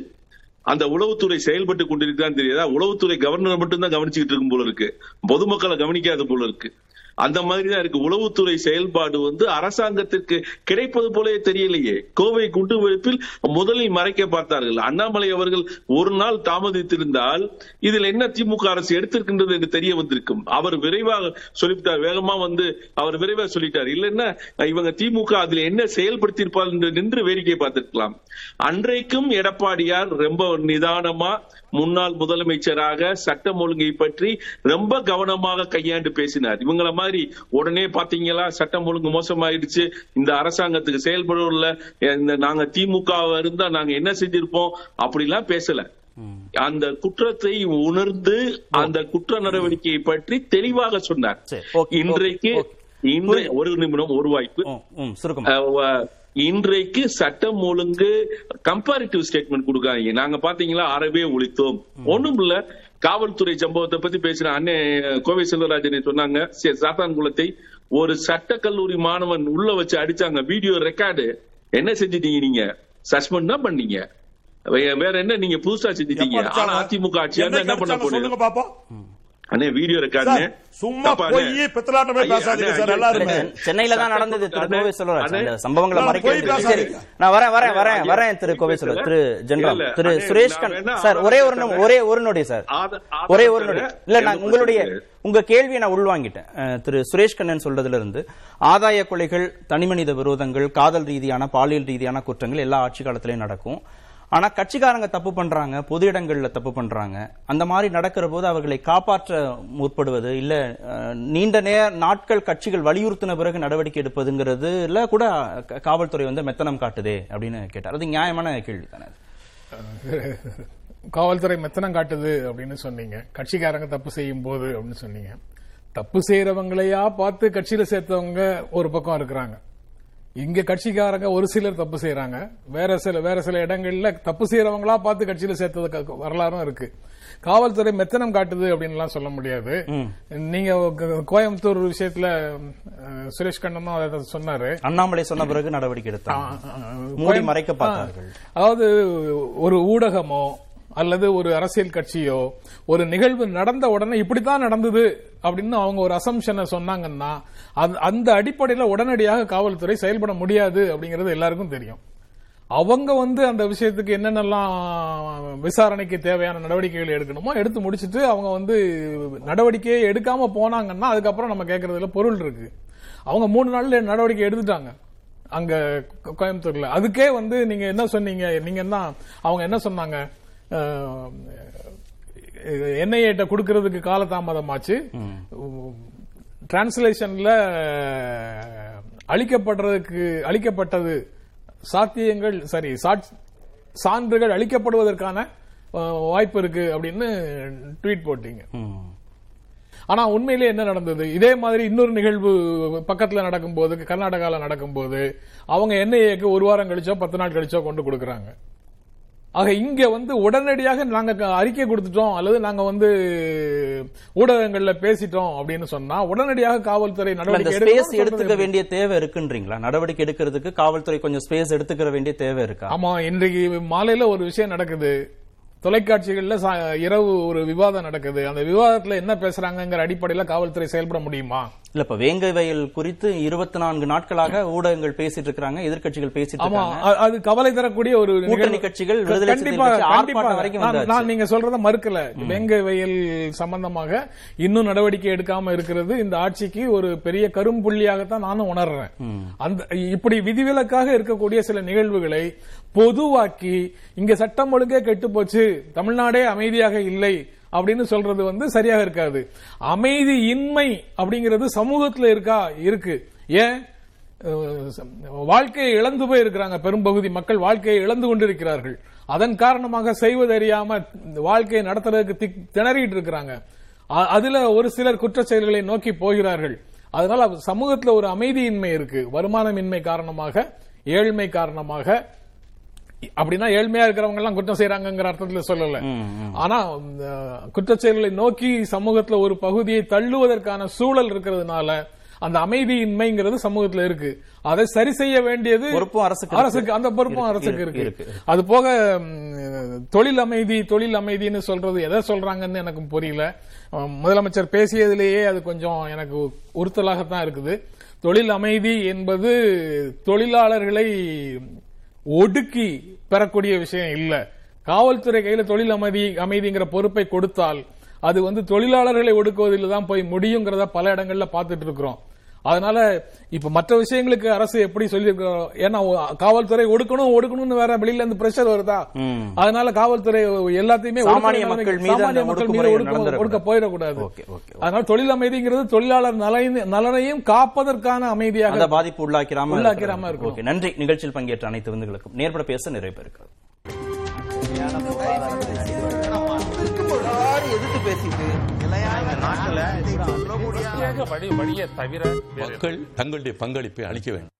அந்த உளவுத்துறை செயல்பட்டு கொண்டிருக்கான்னு தெரியாதா? உளவுத்துறை கவர்னர் மட்டும்தான் கவனிச்சுக்கிட்டு இருக்கும் போல இருக்கு. பொதுமக்களை கவனிக்காத போல இருக்கு. அந்த மாதிரி தான் இருக்கு. உளவுத்துறை செயல்பாடு வந்து அரசாங்கத்திற்கு கிடைப்பது போலே தெரியலையே. கோவை குண்டு வெடிப்பில் முதலில் மறைக்க பார்த்தார்கள். அண்ணாமலை அவர்கள் ஒரு நாள் தாமதித்திருந்தால் இதில் என்ன திமுக அரசு எடுத்திருக்கின்றது என்று தெரிய வந்திருக்கும். அவர் விரைவாக சொல்லிவிட்டார். வேகமா வந்து அவர் விரைவாக சொல்லிட்டார். இல்லைன்னா இவங்க திமுக அதில் என்ன செயல்படுத்தியிருப்பார் என்று நின்று வேடிக்கை பார்த்திருக்கலாம். அன்றைக்கும் எடப்பாடியார் ரொம்ப நிதானமா முன்னாள் முதலமைச்சராக சட்டம் ஒழுங்கை பற்றி ரொம்ப கவனமாக கையாண்டு பேசினார். இவங்கள மாதிரி உடனே பாத்தீங்களா சட்டம் ஒழுங்கு மோசமாயிடுச்சு. இந்த அரசாங்கத்துக்கு செயல்படல இந்த நாங்க திமுக இருந்தா நாங்க என்ன செஞ்சிருப்போம்? அப்படிலாம் பேசல. அந்த குற்றத்தை உணர்ந்து அந்த குற்ற நடவடிக்கையை பற்றி தெளிவாக சொன்னார். இன்றைக்கு இன்றைய ஒரு நிமிடம் ஒரு வாய்ப்பு. இன்றைக்கு சட்டம் ஒழுங்கு கம்பேரிட்டிவ் ஸ்டேட்மெண்ட் கொடுக்காதீங்க. நாங்க பாத்தீங்களா அறவே ஒழித்தோம். ஒண்ணும் இல்ல காவல்துறை சம்பவத்தை பத்தி பேசுற அண்ணே கோவை செல்வராஜன் சொன்னாங்க சே- சாத்தான்குளத்தை ஒரு சட்ட கல்லூரி மாணவன் உள்ள வச்சு அடிச்சாங்க வீடியோ ரெக்கார்டு என்ன செஞ்சிட்டீங்க நீங்க? சஸ்பெண்ட் தான் பண்ணீங்க. வேற என்ன நீங்க புதுசா செஞ்சிட்டீங்க? ஆனா அதிமுக ஆட்சியா இருந்தா என்ன பண்ண போறீங்க சொல்லுங்க பாப்போம். அண்ணே வீடியோ ரெக்கார்டு சும்மா போய் பித்தலாட்டமே பேசாதீங்க சார் எல்லாருமே சென்னையில தான் நடந்தது திரு கோவை அண்ணே, அந்த சம்பவங்களை நான் மறைக்க. சரி. நான் வரேன் வரேன் வரேன் வரேன் திரு கோவை செல்வராஜ் திரு ஜென்ராம் இல்ல, திரு சுரேஷ் சார் ஒரே ஒரு ஒரே ஒரு நொடி சார். ஒரே ஒரு நொடி. இல்ல நான் உங்களுடைய உங்க கேள்வியை நான் உள்வாங்கிட்டேன். திரு சுரேஷ் கண்ணன் சொல்றதுல இருந்து ஆதாய கொலைகள் தனிமனித விரோதங்கள் காதல் ரீதியான பாலியல் ரீதியான குற்றங்கள் எல்லா ஆட்சி காலத்திலயும் நடக்கும். ஆனா கட்சிக்காரங்க தப்பு பண்றாங்க பொது இடங்கள்ல தப்பு பண்றாங்க. அந்த மாதிரி நடக்கிற போது அவர்களை காப்பாற்ற முற்படுவது இல்ல நீண்ட நேர நாட்கள் கட்சிகள் வலியுறுத்தின பிறகு நடவடிக்கை எடுப்பதுங்கிறதுல கூட க- காவல்துறை வந்து மெத்தனம் காட்டுதே அப்படின்னு கேட்டார். அது நியாயமான கேள்வி தானே காவல்துறை மெத்தனம் காட்டுது அப்படின்னு சொன்னீங்க. கட்சிக்காரங்க தப்பு செய்யும் போது அப்படின்னு சொன்னீங்க. தப்பு செய்யறவங்களையா பார்த்து கட்சியில சேர்த்தவங்க ஒரு பக்கம் இருக்கிறாங்க. இங்க கட்சிக்காரங்க ஒரு சிலர் தப்பு செய்யறாங்க வேற சில வேற சில இடங்கள்ல தப்பு செய்யறவங்களா பார்த்து கட்சியில சேர்த்தது வரலாறும் இருக்கு. காவல்துறை மெத்தனம் காட்டுது அப்படின்லாம் சொல்ல முடியாது. நீங்க கோயம்புத்தூர் விஷயத்துல சுரேஷ் கண்ணனும் அதை சொன்னாரு. அண்ணாமலை சொன்ன பிறகு நடவடிக்கை எடுத்தாங்க. மறைக்க பார்த்தார்கள். அதாவது ஒரு ஊடகமோ அல்லது ஒரு அரசியல் கட்சியோ ஒரு நிகழ்வு நடந்த உடனே இப்படித்தான் நடந்தது அப்படின்னு அவங்க ஒரு அசம்ஷனை சொன்னாங்கன்னா அந்த அடிப்படையில் உடனடியாக காவல்துறை செயல்பட முடியாது அப்படிங்கிறது எல்லாருக்கும் தெரியும். அவங்க வந்து அந்த விஷயத்துக்கு என்னென்னலாம் விசாரணைக்கு தேவையான நடவடிக்கைகள் எடுக்கணுமோ எடுத்து முடிச்சிட்டு அவங்க வந்து நடவடிக்கையை எடுக்காம போனாங்கன்னா அதுக்கப்புறம் நம்ம கேட்கறதுல பொருள் இருக்கு. அவங்க மூணு நாள்ல நடவடிக்கை எடுத்துட்டாங்க. அங்க கோயம்புத்தூர்ல. அதுக்கே வந்து நீங்க என்ன சொன்னீங்க? நீங்க என்ன அவங்க என்ன சொன்னாங்க? என்ஐஏட்ட கொடுக்கறதுக்கு காலதாமதமாச்சு. டிரான்ஸ்லேஷன்ல அளிக்கப்படுறதுக்கு அளிக்கப்பட்டது சாத்தியங்கள் சரி சான்றுகள் அளிக்கப்படுவதற்கான வாய்ப்பு இருக்கு அப்படின்னு ட்வீட் போட்டீங்க. ஆனா உண்மையிலே என்ன நடந்தது? இதே மாதிரி இன்னொரு நிகழ்வு பக்கத்துல நடக்கும்போது கர்நாடகாவில் நடக்கும்போது அவங்க என்ஐஏக்கு ஒரு வாரம் கழிச்சோ பத்து நாள் கழிச்சோ கொண்டு கொடுக்குறாங்க. ஆக இங்க வந்து உடனடியாக நாங்க அறிக்கை கொடுத்துட்டோம் அல்லது நாங்க வந்து ஊடகங்கள்ல பேசிட்டோம் அப்படின்னு சொன்னா உடனடியாக காவல்துறை நடவடிக்கை எடுத்துக்க வேண்டிய தேவை இருக்குன்றீங்களா? நடவடிக்கை எடுக்கிறதுக்கு காவல்துறை கொஞ்சம் ஸ்பேஸ் எடுத்துக்கிற வேண்டிய தேவை இருக்கா? ஆமா இன்றைக்கு மாலையில ஒரு விஷயம் நடக்குது. தொலைக்காட்சிகள்ல இரவு ஒரு விவாதம் நடக்குது. அந்த விவாதத்துல என்ன பேசுறாங்கங்கிற அடிப்படையில காவல்துறை செயல்பட முடியுமா? இல்ல இப்ப வேங்கை வயல் குறித்து இருபத்தி நான்கு நாட்களாக ஊடகங்கள் பேசிட்டு இருக்காங்க எதிர்க்கட்சிகள் பேசிட்டு இருக்காங்க. அது கவலை தரக்கூடிய ஒரு கூட்டணி. கட்சிகள் நான்- நீங்க சொல்றத மறுக்கல. வேங்கை வயல் சம்பந்தமாக இன்னும் நடவடிக்கை எடுக்காம இருக்கிறது இந்த ஆட்சிக்கு ஒரு பெரிய கரும்புள்ளியாகத்தான் நானும் உணர்றேன். அந்த இப்படி விதிவிலக்காக இருக்கக்கூடிய சில நிகழ்வுகளை பொதுவாக்கி இங்க சட்டம் ஒழுங்கே கெட்டு போச்சு. தமிழ்நாடே அமைதியாக இல்லை. அப்படின்னு சொல்றது வந்து சரியாக இருக்காது. அமைதி இன்மை அப்படிங்கிறது சமூகத்தில் இருக்கா? இருக்கு. ஏன்? வாழ்க்கையை இழந்து போய் இருக்கிறாங்க பெரும்பகுதி மக்கள். வாழ்க்கையை இழந்து கொண்டிருக்கிறார்கள். அதன் காரணமாக செய்வதறியாம வாழ்க்கையை நடத்துறதுக்கு திக்- திணறிட்டு இருக்கிறாங்க. அதுல ஒரு சிலர் குற்ற செயல்களை நோக்கி போகிறார்கள். அதனால சமூகத்தில் ஒரு அமைதியின்மை இருக்கு. வருமானமின்மை காரணமாக ஏழ்மை காரணமாக அப்படின்னா ஏழ்மையா இருக்கிறவங்க எல்லாம் குற்றம் செய்யறாங்கிற அர்த்தத்துல சொல்லல. ஆனா இந்த குற்றச் செயல்களை நோக்கி சமூகத்துல ஒரு பகுதியை தள்ளுவதற்கான சூழல் இருக்கிறதுனால அந்த அமைதியின்மைங்கிறது சமூகத்துல இருக்கு. அதை சரி செய்ய வேண்டியது அரசுக்கு அந்த பொறுப்பும் அரசுக்கு இருக்கு. அது போக தொழில் அமைதி தொழில் அமைதின்னு சொல்றது எதை சொல்றாங்கன்னு எனக்கு புரியல. முதலமைச்சர் பேசியதிலேயே அது கொஞ்சம் எனக்கு உறுத்தலாகத்தான் இருக்குது. தொழில் அமைதி என்பது தொழிலாளர்களை ஒடுக்கி பெறக்கூடிய விஷயம் இல்லை. காவல்துறை கையில தொழில் அமைதி அமைதிங்கிற பொறுப்பை கொடுத்தால் அது வந்து தொழிலாளர்களை ஒடுக்குவதில் தான் போய் முடியுங்கிறத பல இடங்கள்ல பார்த்துட்டு இருக்கிறோம். அதனால இப்ப மற்ற விஷயங்களுக்கு அரசு எப்படி சொல்லியிருக்கிறோம் ஏன்னா காவல்துறை ஒடுக்கணும் ஒடுக்கணும்னு வேற வெளியில இருந்து பிரஷர் வருதா? அதனால காவல்துறை எல்லாத்தையுமே மக்கள் மீது ஒடுக்க- போயிடக்கூடாது. ஓகே, ஓகே, அதனால தொழில் அமைதிங்கிறது தொழிலாளர் நலனை- நலனையும் காப்பதற்கான அமைதியாக அந்த பாதிப்பு உள்ளாக்கிறாம. இருக்கணும். ஓகே நன்றி. நிகழ்ச்சியில் பங்கேற்ற அனைத்து விருந்துகளுக்கும். நேர்பட பேச நிறைய பேர் இருக்கிறது எதிர்த்து பேசிட்டு? மக்கள் தங்களுடைய பங்களிப்பை அளிக்க வேண்டும்.